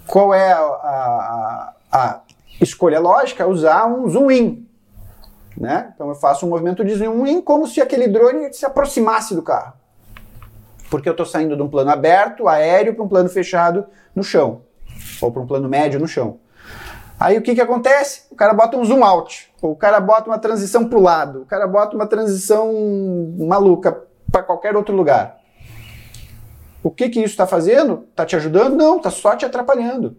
Qual é a, a, a, escolha lógica? Usar um zoom in. Né? Então eu faço um movimento de zoom in como se aquele drone se aproximasse do carro porque eu estou saindo de um plano aberto, aéreo, para um plano fechado no chão, ou para um plano médio no chão. Aí o que, que acontece? O cara bota um zoom out, ou o cara bota uma transição para o lado, o cara bota uma transição maluca para qualquer outro lugar. O que, que isso está fazendo? Está te ajudando? Não, está só te atrapalhando.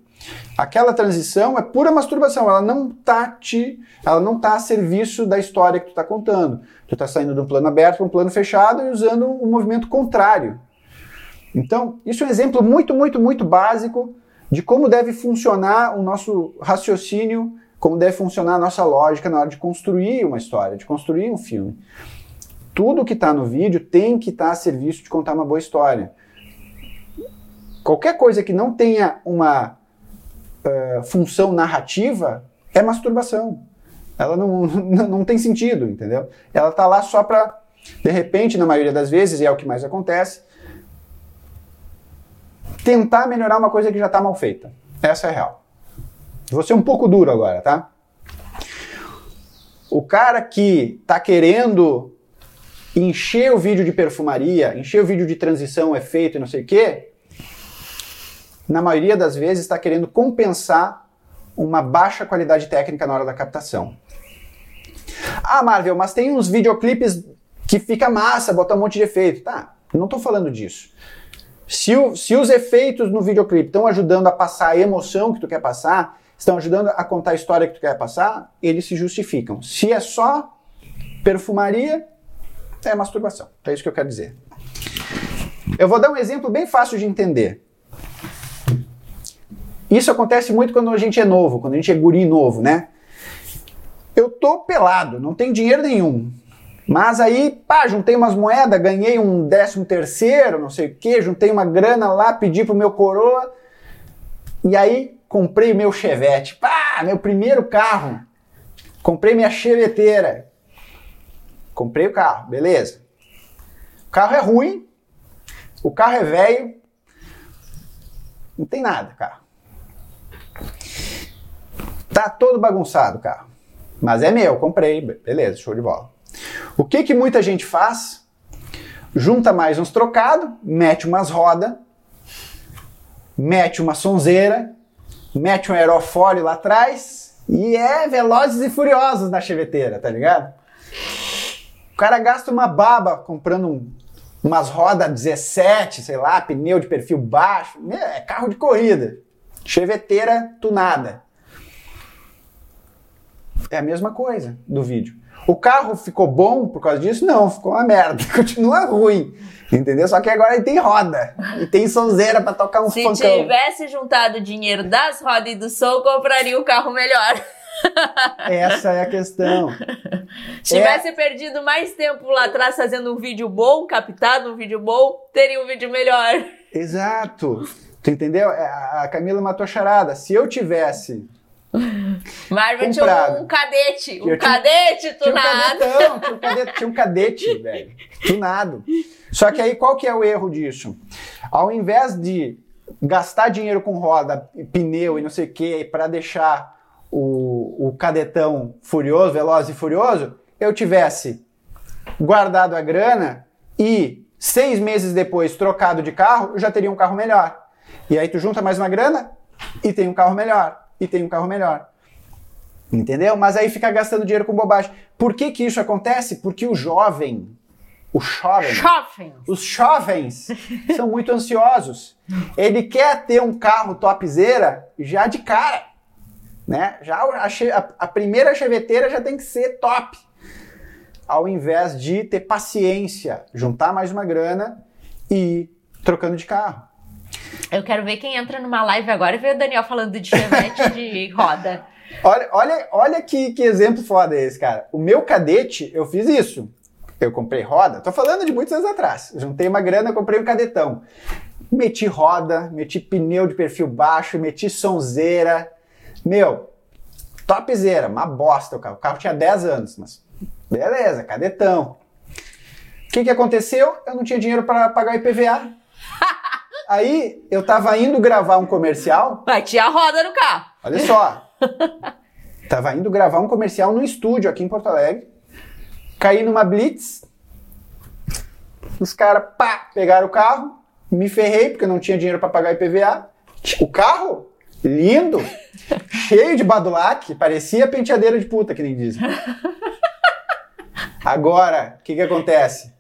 Aquela transição é pura masturbação, ela não está te, ela não tá a serviço da história que tu está contando. Tu está saindo de um plano aberto para um plano fechado e usando um movimento contrário. Então, isso é um exemplo muito, muito, muito básico de como deve funcionar o nosso raciocínio, como deve funcionar a nossa lógica na hora de construir uma história, de construir um filme. Tudo que está no vídeo tem que estar tá a serviço de contar uma boa história. Qualquer coisa que não tenha uma uh, função narrativa é masturbação. Ela não, não tem sentido, entendeu? Ela tá lá só para, de repente, na maioria das vezes, e é o que mais acontece, tentar melhorar uma coisa que já está mal feita. Essa é a real. Vou ser um pouco duro agora, tá? O cara que tá querendo encher o vídeo de perfumaria, encher o vídeo de transição, efeito e não sei o quê, na maioria das vezes está querendo compensar uma baixa qualidade técnica na hora da captação. Ah, Marvel, mas tem uns videoclipes que fica massa, bota um monte de efeito. Tá, não estou falando disso. Se, o, se os efeitos no videoclipe estão ajudando a passar a emoção que tu quer passar, estão ajudando a contar a história que tu quer passar, eles se justificam. Se é só perfumaria, é masturbação. É isso que eu quero dizer. Eu vou dar um exemplo bem fácil de entender. Isso acontece muito quando a gente é novo, quando a gente é guri novo, né? Eu tô pelado, não tenho dinheiro nenhum. Mas aí, pá, juntei umas moedas, ganhei um décimo terceiro, não sei o que, juntei uma grana lá, pedi pro meu coroa. E aí comprei meu Chevette. Pá, meu primeiro carro. Comprei minha cheveteira. Comprei o carro, beleza. O carro é ruim, o carro é velho, não tem nada, carro. Tá todo bagunçado o carro. Mas é meu, comprei, beleza, show de bola. O que que muita gente faz? Junta mais uns trocados, mete umas rodas, mete uma sonzeira, mete um aerofólio lá atrás e é velozes e furiosos na cheveteira, tá ligado? O cara gasta uma baba comprando um, umas rodas 17, sei lá, pneu de perfil baixo, é carro de corrida, cheveteira tunada. É a mesma coisa do vídeo. O carro ficou bom por causa disso? Não, ficou uma merda. Continua ruim. Entendeu? Só que agora ele tem roda. E tem sonzeira para tocar um Se funkão. tivesse juntado o dinheiro das rodas e do som, compraria o um carro melhor. Essa é a questão. Se tivesse é... perdido mais tempo lá atrás fazendo um vídeo bom, captado um vídeo bom, teria um vídeo melhor. Exato. Tu entendeu? É, a Camila matou a charada. Se eu tivesse Marvel tinha um, cadete, um cadete tunado. Tinha um cadetão, tinha um cadete, tinha um cadete, velho, tunado. Só que aí qual que é o erro disso? Ao invés de gastar dinheiro com roda, pneu e não sei o que para deixar o, o cadetão furioso, veloz e furioso, eu tivesse guardado a grana e seis meses depois trocado de carro, eu já teria um carro melhor. E aí tu junta mais uma grana e tem um carro melhor. E tem um carro melhor. Entendeu? Mas aí fica gastando dinheiro com bobagem. Por que que isso acontece? Porque o jovem, o jovem, jovens. os jovens são muito ansiosos. Ele quer ter um carro topzera já de cara. Né? Já a, a, a primeira cheveteira já tem que ser top. Ao invés de ter paciência, juntar mais uma grana e ir trocando de carro. Eu quero ver quem entra numa live agora e ver o Daniel falando de chevette de roda. Olha, olha, olha que, que exemplo foda esse, cara. O meu cadete, eu fiz isso. Eu comprei roda, tô falando de muitos anos atrás. Juntei uma grana, comprei um cadetão. Meti roda, meti pneu de perfil baixo, meti sonzeira. Meu, topzera, uma bosta o carro. O carro tinha 10 anos, mas beleza, cadetão. O que, que aconteceu? Eu não tinha dinheiro para pagar o IPVA. Aí eu tava indo gravar um comercial. Vai tinha a roda no carro. Olha só. tava indo gravar um comercial no estúdio aqui em Porto Alegre. Caí numa blitz. Os caras, pá, pegaram o carro. Me ferrei porque não tinha dinheiro para pagar IPVA. O carro, lindo, cheio de badulac, parecia penteadeira de puta, que nem dizem. Agora, o que que acontece?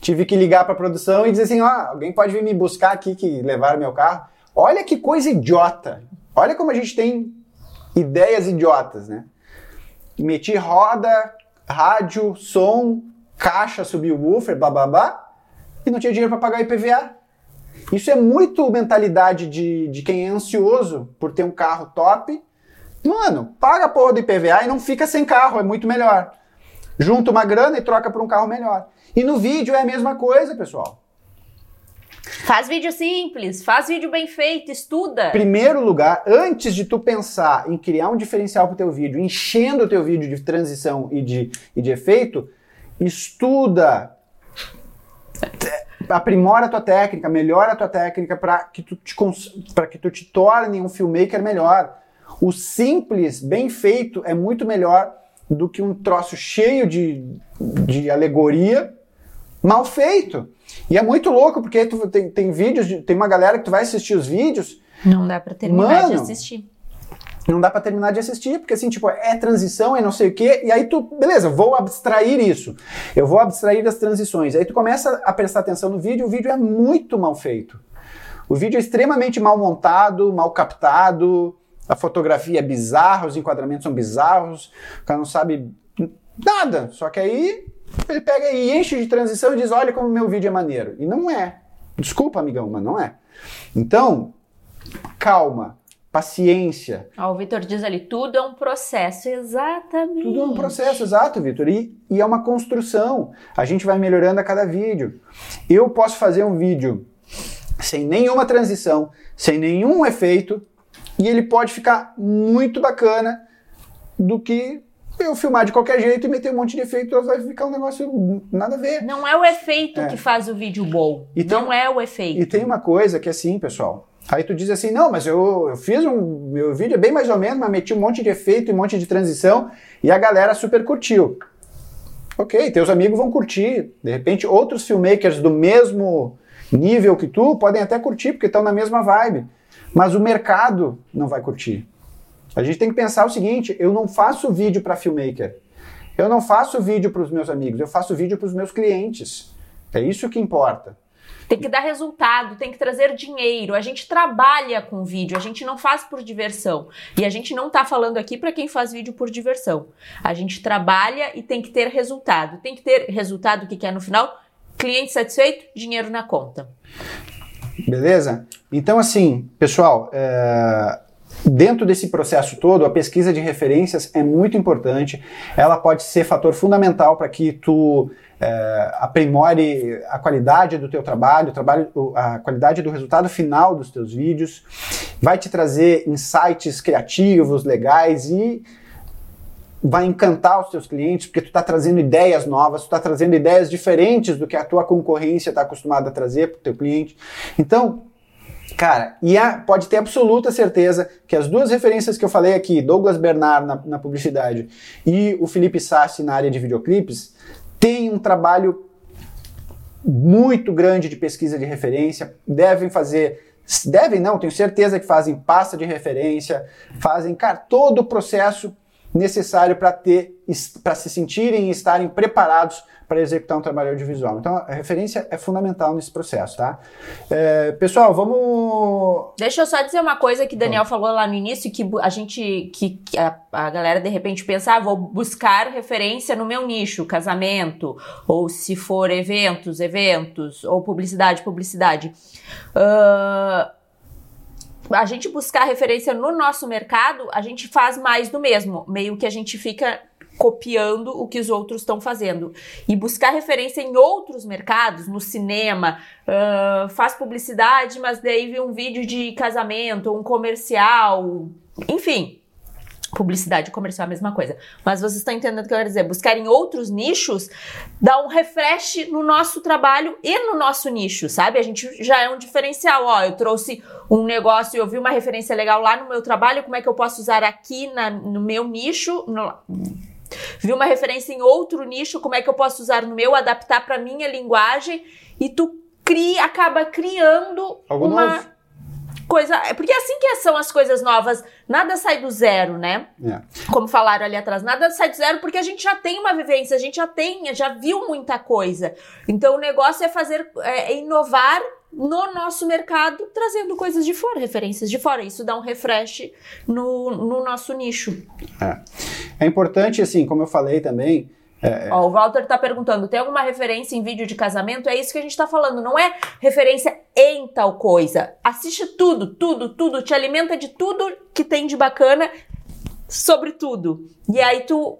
tive que ligar para a produção e dizer assim, ó, alguém pode vir me buscar aqui que levaram meu carro. Olha que coisa idiota. Olha como a gente tem ideias idiotas, né? Meti roda, rádio, som, caixa, subwoofer, blá, e não tinha dinheiro para pagar IPVA. Isso é muito mentalidade de, de quem é ansioso por ter um carro top. Mano, paga a porra do IPVA e não fica sem carro, é muito melhor. Junta uma grana e troca por um carro melhor. E no vídeo é a mesma coisa, pessoal. Faz vídeo simples, faz vídeo bem feito, estuda. Primeiro lugar, antes de tu pensar em criar um diferencial para o teu vídeo, enchendo o teu vídeo de transição e de, e de efeito, estuda, aprimora a tua técnica, melhora a tua técnica para que, tu te, que tu te torne um filmmaker melhor. O simples, bem feito, é muito melhor do que um troço cheio de, de alegoria mal feito. E é muito louco, porque tu, tem, tem vídeos, de, tem uma galera que tu vai assistir os vídeos. Não dá pra terminar mano, de assistir. Não dá pra terminar de assistir, porque assim, tipo, é transição, é não sei o quê, e aí tu, beleza, vou abstrair isso. Eu vou abstrair das transições. Aí tu começa a prestar atenção no vídeo, o vídeo é muito mal feito. O vídeo é extremamente mal montado, mal captado, a fotografia é bizarra, os enquadramentos são bizarros, o cara não sabe nada. Só que aí ele pega e enche de transição e diz: Olha como meu vídeo é maneiro. E não é. Desculpa, amigão, mas não é. Então, calma, paciência. Ah, o Vitor diz ali: tudo é um processo, exatamente. Tudo é um processo, exato, Vitor. E, e é uma construção. A gente vai melhorando a cada vídeo. Eu posso fazer um vídeo sem nenhuma transição, sem nenhum efeito, e ele pode ficar muito bacana do que eu filmar de qualquer jeito e meter um monte de efeito, vai ficar um negócio nada a ver. Não é o efeito é. que faz o vídeo bom. E não tem, é o efeito. E tem uma coisa que é assim, pessoal. Aí tu diz assim, não, mas eu, eu fiz um. Meu vídeo é bem mais ou menos, mas meti um monte de efeito e um monte de transição e a galera super curtiu. Ok, teus amigos vão curtir. De repente, outros filmmakers do mesmo nível que tu podem até curtir, porque estão na mesma vibe. Mas o mercado não vai curtir. A gente tem que pensar o seguinte: eu não faço vídeo para filmmaker. Eu não faço vídeo para os meus amigos, eu faço vídeo para os meus clientes. É isso que importa. Tem que dar resultado, tem que trazer dinheiro. A gente trabalha com vídeo, a gente não faz por diversão. E a gente não está falando aqui para quem faz vídeo por diversão. A gente trabalha e tem que ter resultado. Tem que ter resultado, o que, que é no final? Cliente satisfeito, dinheiro na conta. Beleza? Então, assim, pessoal, é... dentro desse processo todo, a pesquisa de referências é muito importante. Ela pode ser fator fundamental para que tu é, aprimore a qualidade do teu trabalho, trabalho, a qualidade do resultado final dos teus vídeos. Vai te trazer insights criativos, legais e vai encantar os teus clientes, porque tu está trazendo ideias novas, tu está trazendo ideias diferentes do que a tua concorrência está acostumada a trazer para o teu cliente. Então, Cara, e a, pode ter absoluta certeza que as duas referências que eu falei aqui, Douglas Bernard na, na publicidade e o Felipe Sassi na área de videoclipes, têm um trabalho muito grande de pesquisa de referência, devem fazer devem não, tenho certeza que fazem pasta de referência, fazem, cara, todo o processo necessário para ter para se sentirem e estarem preparados para executar um trabalho audiovisual. Então, a referência é fundamental nesse processo, tá? É, pessoal, vamos. Deixa eu só dizer uma coisa que Daniel falou lá no início, que a gente, que, a, a, galera de repente pensa, ah, vou buscar referência no meu nicho, casamento, ou se for eventos, eventos, ou publicidade, publicidade. Uh, a gente buscar referência no nosso mercado, a gente faz mais do mesmo. Meio que a gente fica copiando o que os outros estão fazendo. E buscar referência em outros mercados, no cinema, uh, faz publicidade, mas daí vê um vídeo de casamento, um comercial, enfim. Publicidade comercial é a mesma coisa. Mas vocês estão entendendo o que eu quero dizer. Buscar em outros nichos dá um refresh no nosso trabalho e no nosso nicho, sabe? A gente já é um diferencial. Ó, eu trouxe um negócio e eu vi uma referência legal lá no meu trabalho, como é que eu posso usar aqui na, no meu nicho? No, Vi uma referência em outro nicho, como é que eu posso usar no meu, adaptar para minha linguagem e tu cria, acaba criando Algo uma novo. Coisa, é porque é assim que são as coisas novas, nada sai do zero, né? É. Como falaram ali atrás, nada sai do zero porque a gente já tem uma vivência, a gente já tem, já viu muita coisa. Então o negócio é fazer, é inovar no nosso mercado, trazendo coisas de fora, referências de fora. Isso dá um refresh no, no nosso nicho. É. é importante, assim, como eu falei também. É, é... Ó, o Walter está perguntando: tem alguma referência em vídeo de casamento? É isso que a gente está falando, não é referência em tal coisa. Assiste tudo, tudo, tudo, te alimenta de tudo que tem de bacana sobre tudo. E aí tu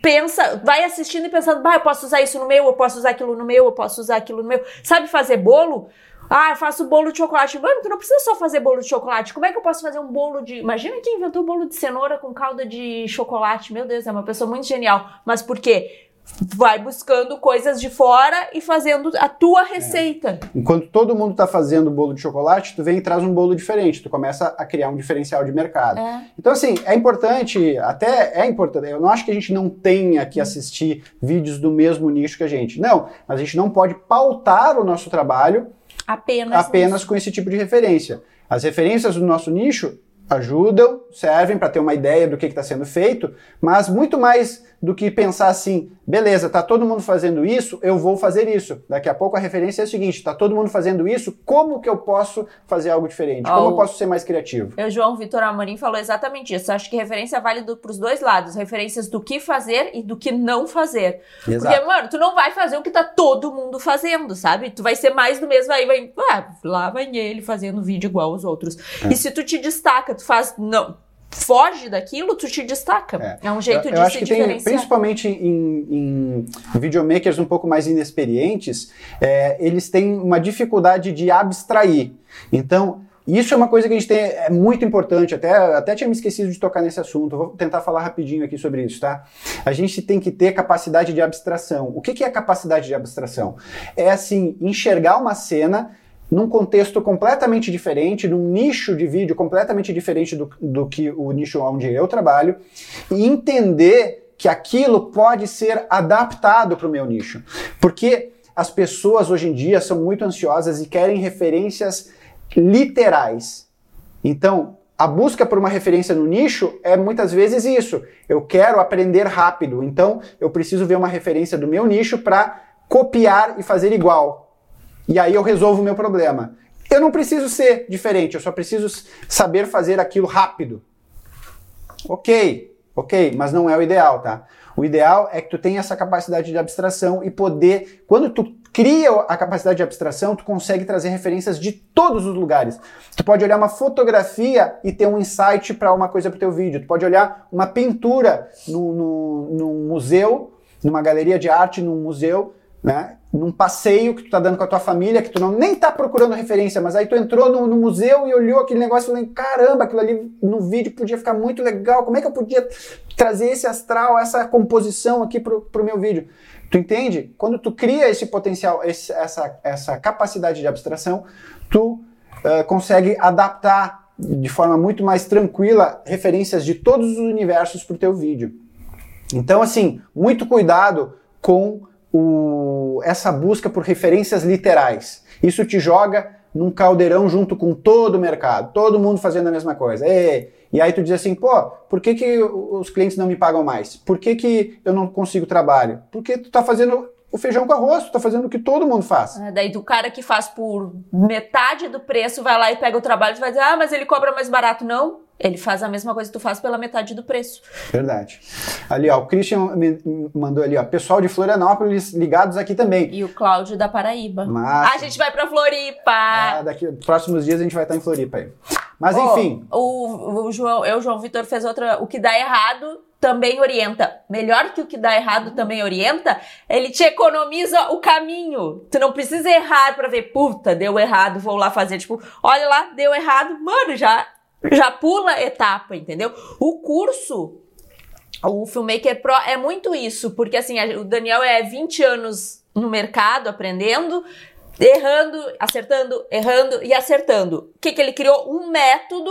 pensa, vai assistindo e pensando, bah, eu posso usar isso no meu, eu posso usar aquilo no meu, eu posso usar aquilo no meu. Sabe fazer bolo? Ah, eu faço bolo de chocolate. Mano, tu não precisa só fazer bolo de chocolate. Como é que eu posso fazer um bolo de. Imagina quem inventou bolo de cenoura com calda de chocolate. Meu Deus, é uma pessoa muito genial. Mas por quê? Vai buscando coisas de fora e fazendo a tua receita. É. Enquanto todo mundo está fazendo bolo de chocolate, tu vem e traz um bolo diferente, tu começa a criar um diferencial de mercado. É. Então, assim, é importante, até é importante, eu não acho que a gente não tenha que assistir vídeos do mesmo nicho que a gente. Não, mas a gente não pode pautar o nosso trabalho Apenas, apenas com esse tipo de referência. As referências do nosso nicho ajudam, servem para ter uma ideia do que está sendo feito, mas muito mais do que pensar assim, beleza, tá todo mundo fazendo isso, eu vou fazer isso. Daqui a pouco a referência é a seguinte, tá todo mundo fazendo isso, como que eu posso fazer algo diferente? Como oh, eu posso ser mais criativo? O João Vitor Amorim falou exatamente isso. Acho que referência vale para os dois lados, referências do que fazer e do que não fazer. Exato. Porque, mano, tu não vai fazer o que tá todo mundo fazendo, sabe? Tu vai ser mais do mesmo aí, vai, ah, lá vai ele fazendo vídeo igual os outros. É. E se tu te destaca, tu faz, não, foge daquilo, tu te destaca. É, é um jeito eu, de eu acho se que tem, principalmente em, em videomakers um pouco mais inexperientes, é, eles têm uma dificuldade de abstrair. Então, isso é uma coisa que a gente tem, é muito importante, até, até tinha me esquecido de tocar nesse assunto, vou tentar falar rapidinho aqui sobre isso, tá? A gente tem que ter capacidade de abstração. O que, que é capacidade de abstração? É assim, enxergar uma cena num contexto completamente diferente, num nicho de vídeo completamente diferente do, do que o nicho onde eu trabalho, e entender que aquilo pode ser adaptado para o meu nicho. Porque as pessoas hoje em dia são muito ansiosas e querem referências literais. Então, a busca por uma referência no nicho é muitas vezes isso. Eu quero aprender rápido, então eu preciso ver uma referência do meu nicho para copiar e fazer igual e aí eu resolvo o meu problema. Eu não preciso ser diferente, eu só preciso saber fazer aquilo rápido. Ok, ok, mas não é o ideal, tá? O ideal é que tu tenha essa capacidade de abstração e poder, quando tu cria a capacidade de abstração, tu consegue trazer referências de todos os lugares. Tu pode olhar uma fotografia e ter um insight para uma coisa para teu vídeo. Tu pode olhar uma pintura num museu, numa galeria de arte, num museu, né? num passeio que tu tá dando com a tua família, que tu não nem tá procurando referência, mas aí tu entrou no, no museu e olhou aquele negócio e falou, caramba, aquilo ali no vídeo podia ficar muito legal, como é que eu podia trazer esse astral, essa composição aqui pro, pro meu vídeo? Tu entende? Quando tu cria esse potencial, esse, essa, essa capacidade de abstração, tu uh, consegue adaptar de forma muito mais tranquila referências de todos os universos pro teu vídeo. Então, assim, muito cuidado com o, essa busca por referências literais. Isso te joga num caldeirão junto com todo o mercado, todo mundo fazendo a mesma coisa. E, e aí tu diz assim, pô, por que, que os clientes não me pagam mais? Por que, que eu não consigo trabalho? Porque tu tá fazendo o feijão com arroz, tu tá fazendo o que todo mundo faz. É, daí do cara que faz por metade do preço vai lá e pega o trabalho e vai dizer, ah, mas ele cobra mais barato. Não, ele faz a mesma coisa que tu faz pela metade do preço. Verdade. Ali, ó, o Christian mandou ali, ó, pessoal de Florianópolis ligados aqui também. E o Cláudio da Paraíba. Massa. A gente vai pra Floripa! Ah, daqui, próximos dias a gente vai estar em Floripa aí. Mas Ô, enfim. O, o João, eu, João Vitor, fez outra. O que dá errado também orienta. Melhor que o que dá errado também orienta, ele te economiza o caminho. Tu não precisa errar pra ver, puta, deu errado, vou lá fazer. Tipo, olha lá, deu errado, mano, já já pula etapa, entendeu? O curso, o Filmmaker Pro é muito isso, porque assim, o Daniel é 20 anos no mercado aprendendo, errando, acertando, errando e acertando. O que, que ele criou? Um método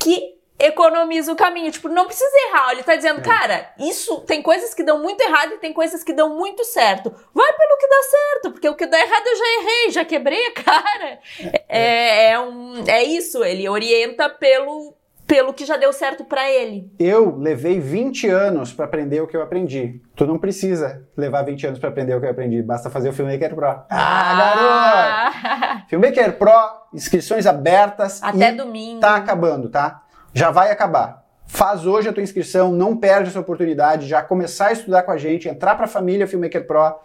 que economiza o caminho. Tipo, não precisa errar. Ele tá dizendo, é. cara, isso tem coisas que dão muito errado e tem coisas que dão muito certo. Vai pelo que dá certo, porque o que dá errado eu já errei, já quebrei a cara. É, é, é um, é isso, ele orienta pelo. Pelo que já deu certo para ele. Eu levei 20 anos para aprender o que eu aprendi. Tu não precisa levar 20 anos para aprender o que eu aprendi, basta fazer o Filmmaker Pro. Ah, ah garoto! Filmmaker Pro, inscrições abertas. Até domingo. Tá acabando, tá? Já vai acabar. Faz hoje a tua inscrição, não perde essa oportunidade, já começar a estudar com a gente, entrar para a família Filmmaker Pro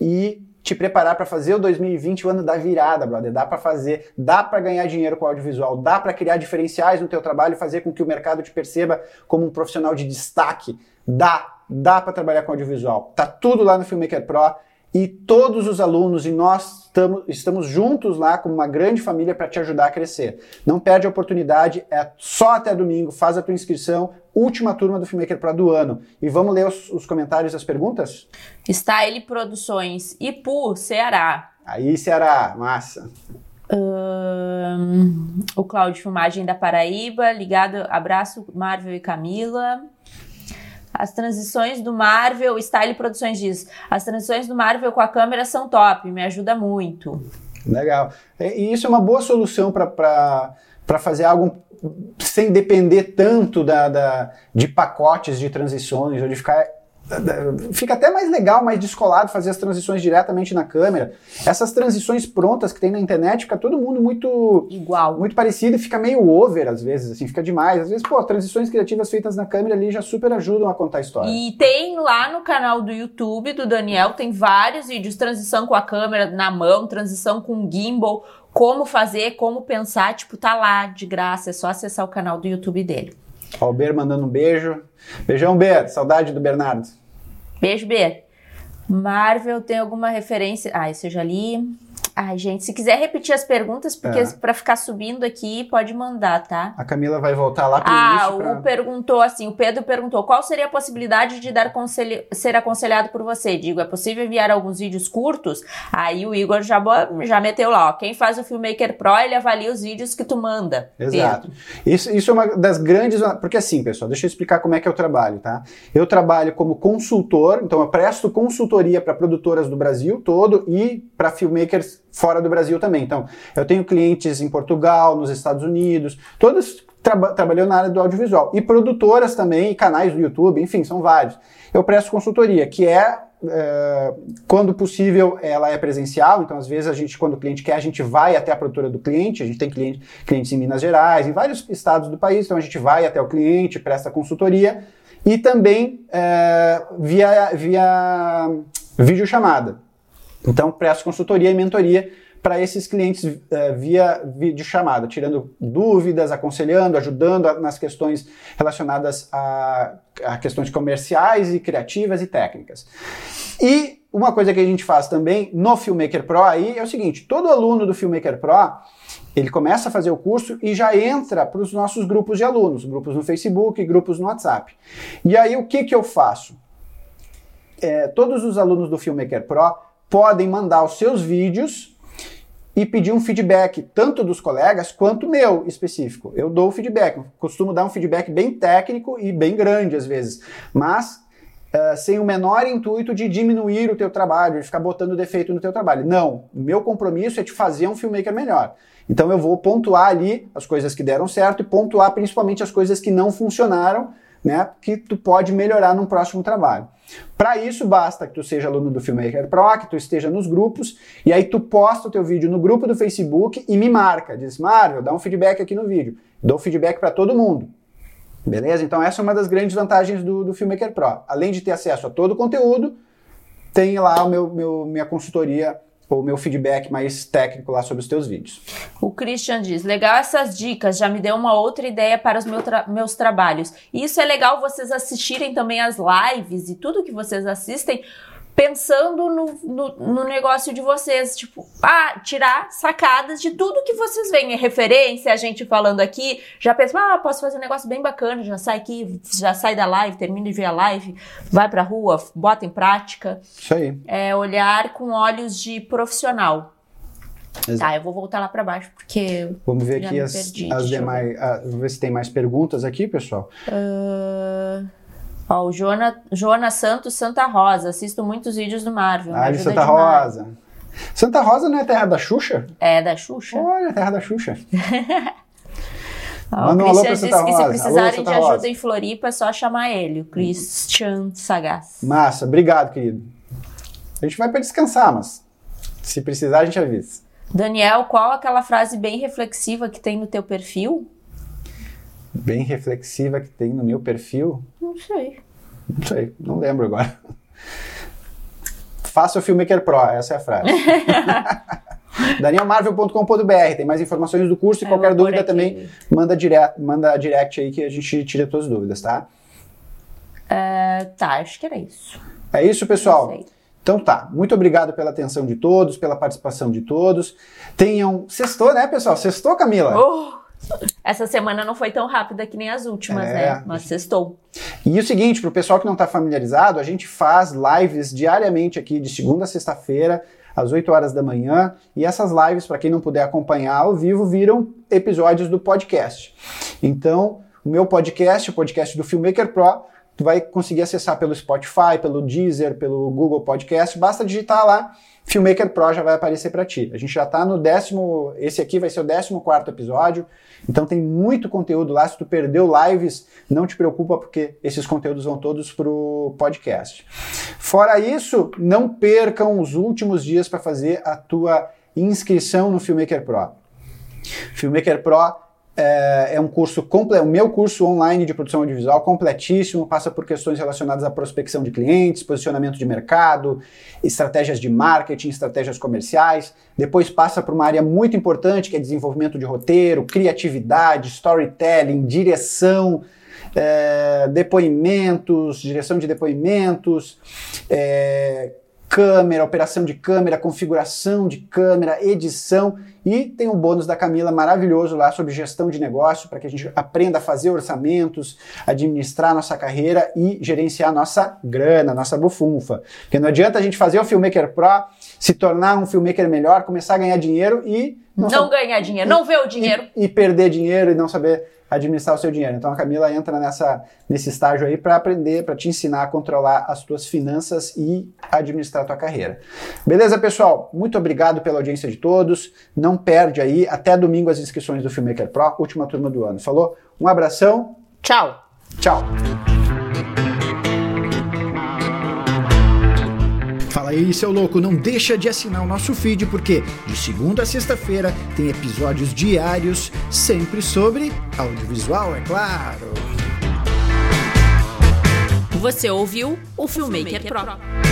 e te preparar para fazer o 2020 o ano da virada, brother. Dá para fazer, dá para ganhar dinheiro com audiovisual, dá para criar diferenciais no teu trabalho, fazer com que o mercado te perceba como um profissional de destaque. Dá, dá para trabalhar com audiovisual. Tá tudo lá no Filmmaker Pro e todos os alunos e nós estamos, estamos juntos lá como uma grande família para te ajudar a crescer. Não perde a oportunidade, é só até domingo, faz a tua inscrição, última turma do Filmmaker Pro do ano. E vamos ler os, os comentários e as perguntas? Está ele Produções, Ipu, Ceará. Aí, Ceará, massa. Um, o Cláudio Filmagem da Paraíba, ligado, abraço Marvel e Camila. As transições do Marvel, Style Produções diz, as transições do Marvel com a câmera são top, me ajuda muito. Legal. E isso é uma boa solução para fazer algo sem depender tanto da, da, de pacotes de transições ou de ficar fica até mais legal, mais descolado fazer as transições diretamente na câmera. Essas transições prontas que tem na internet, fica todo mundo muito igual, muito parecido e fica meio over às vezes, assim, fica demais. Às vezes, pô, transições criativas feitas na câmera ali já super ajudam a contar a história. E tem lá no canal do YouTube do Daniel, tem vários vídeos transição com a câmera na mão, transição com gimbal, como fazer, como pensar, tipo, tá lá de graça, é só acessar o canal do YouTube dele. Ó, o Ber mandando um beijo. Beijão, Ber. Saudade do Bernardo. Beijo, B. Marvel tem alguma referência? Ah, isso eu já li. Ai, gente, se quiser repetir as perguntas, porque é. para ficar subindo aqui, pode mandar, tá? A Camila vai voltar lá pro ah, início. Ah, o perguntou assim, o Pedro perguntou, qual seria a possibilidade de dar conselho, ser aconselhado por você? Digo, é possível enviar alguns vídeos curtos? Aí o Igor já, já meteu lá, ó, quem faz o Filmmaker Pro, ele avalia os vídeos que tu manda. Exato. Isso, isso é uma das grandes... Porque assim, pessoal, deixa eu explicar como é que eu trabalho, tá? Eu trabalho como consultor, então eu presto consultoria para produtoras do Brasil todo e para filmmakers fora do Brasil também. Então, eu tenho clientes em Portugal, nos Estados Unidos, todos traba trabalhando na área do audiovisual. E produtoras também, canais do YouTube, enfim, são vários. Eu presto consultoria, que é, é, quando possível, ela é presencial. Então, às vezes, a gente, quando o cliente quer, a gente vai até a produtora do cliente. A gente tem cliente, clientes em Minas Gerais, em vários estados do país. Então, a gente vai até o cliente, presta consultoria. e também é, via, via videochamada. Então, presto consultoria e mentoria para esses clientes uh, via videochamada, tirando dúvidas, aconselhando, ajudando a, nas questões relacionadas a, a, questões comerciais e criativas e técnicas. E uma coisa que a gente faz também no Filmmaker Pro aí é o seguinte: todo aluno do Filmmaker Pro ele começa a fazer o curso e já entra para os nossos grupos de alunos, grupos no Facebook, grupos no WhatsApp. E aí o que, que eu faço? É, todos os alunos do Filmmaker Pro podem mandar os seus vídeos e pedir um feedback, tanto dos colegas quanto meu específico. Eu dou o feedback, costumo dar um feedback bem técnico e bem grande às vezes, mas uh, sem o menor intuito de diminuir o teu trabalho, de ficar botando defeito no teu trabalho. Não, o meu compromisso é te fazer um filmmaker melhor. Então eu vou pontuar ali as coisas que deram certo e pontuar principalmente as coisas que não funcionaram, né, que tu pode melhorar num próximo trabalho. Para isso, basta que tu seja aluno do Filmmaker Pro, que tu esteja nos grupos, e aí tu posta o teu vídeo no grupo do Facebook e me marca. Diz, Marvel, dá um feedback aqui no vídeo. Dou feedback para todo mundo. Beleza? Então essa é uma das grandes vantagens do, do Filmmaker Pro. Além de ter acesso a todo o conteúdo, tem lá o meu, meu minha consultoria o meu feedback mais técnico lá sobre os teus vídeos. O Christian diz: legal essas dicas, já me deu uma outra ideia para os meu tra meus trabalhos. E isso é legal vocês assistirem também as lives e tudo que vocês assistem, pensando no, no, no, negócio de vocês, tipo, ah, tirar sacadas de tudo que vocês veem, é referência, a gente falando aqui, já pensa, ah, posso fazer um negócio bem bacana, já sai aqui, já sai da live, termina de ver a live, vai pra rua, bota em prática. Isso aí. É olhar com olhos de profissional. Exato. Tá, eu vou voltar lá para baixo porque. Vamos ver aqui as, perdi, as demais. Ah, vamos ver se tem mais perguntas aqui, pessoal. Uh... Ó, o Joana, Joana Santos Santa Rosa. Assisto muitos vídeos do Marvel. Ah, de Santa demais. Rosa. Santa Rosa não é terra da Xuxa? É da Xuxa. Olha, terra da Xuxa. Ó, Manda um alô pra Santa Rosa. que se precisarem alô, de ajuda em Floripa é só chamar ele, o Christian Sagaz. Massa, obrigado, querido. A gente vai para descansar, mas se precisar a gente avisa. Daniel, qual aquela frase bem reflexiva que tem no teu perfil? Bem reflexiva que tem no meu perfil? Não sei. Não sei, não lembro agora. Faça o Filmmaker Pro, essa é a frase. danielmarvel.com.br, tem mais informações do curso e Eu qualquer dúvida também manda direct, manda direct aí que a gente tira todas as dúvidas, tá? Uh, tá, acho que era isso. É isso, pessoal? Então tá, muito obrigado pela atenção de todos, pela participação de todos. Tenham. Sextou, né, pessoal? Sextou, Camila? Oh! Essa semana não foi tão rápida que nem as últimas, é, né? Mas sextou. E o seguinte, para o pessoal que não está familiarizado, a gente faz lives diariamente aqui, de segunda a sexta-feira, às 8 horas da manhã. E essas lives, para quem não puder acompanhar ao vivo, viram episódios do podcast. Então, o meu podcast, o podcast do Filmmaker Pro, tu vai conseguir acessar pelo Spotify, pelo Deezer, pelo Google Podcast. Basta digitar lá Filmmaker Pro já vai aparecer para ti. A gente já está no décimo, esse aqui vai ser o décimo quarto episódio, então tem muito conteúdo lá. Se tu perdeu lives, não te preocupa porque esses conteúdos vão todos pro podcast. Fora isso, não percam os últimos dias para fazer a tua inscrição no Filmmaker Pro. Filmmaker Pro é, é um curso completo, o meu curso online de produção audiovisual completíssimo, passa por questões relacionadas à prospecção de clientes, posicionamento de mercado, estratégias de marketing, estratégias comerciais. Depois passa por uma área muito importante que é desenvolvimento de roteiro, criatividade, storytelling, direção. É, depoimentos, direção de depoimentos, é, câmera, operação de câmera, configuração de câmera, edição e tem um bônus da Camila maravilhoso lá sobre gestão de negócio para que a gente aprenda a fazer orçamentos, administrar nossa carreira e gerenciar nossa grana, nossa bufunfa. Porque não adianta a gente fazer o Filmmaker Pro, se tornar um filmmaker melhor, começar a ganhar dinheiro e não, não ganhar dinheiro, não ver o dinheiro e, e perder dinheiro e não saber administrar o seu dinheiro. Então a Camila entra nessa, nesse estágio aí para aprender, para te ensinar a controlar as tuas finanças e administrar a tua carreira. Beleza, pessoal? Muito obrigado pela audiência de todos. Não perde aí, até domingo as inscrições do Filmmaker Pro, última turma do ano. Falou? Um abração. Tchau. Tchau. Aí, seu louco, não deixa de assinar o nosso feed porque de segunda a sexta-feira tem episódios diários, sempre sobre audiovisual, é claro. Você ouviu o Filmmaker Pro.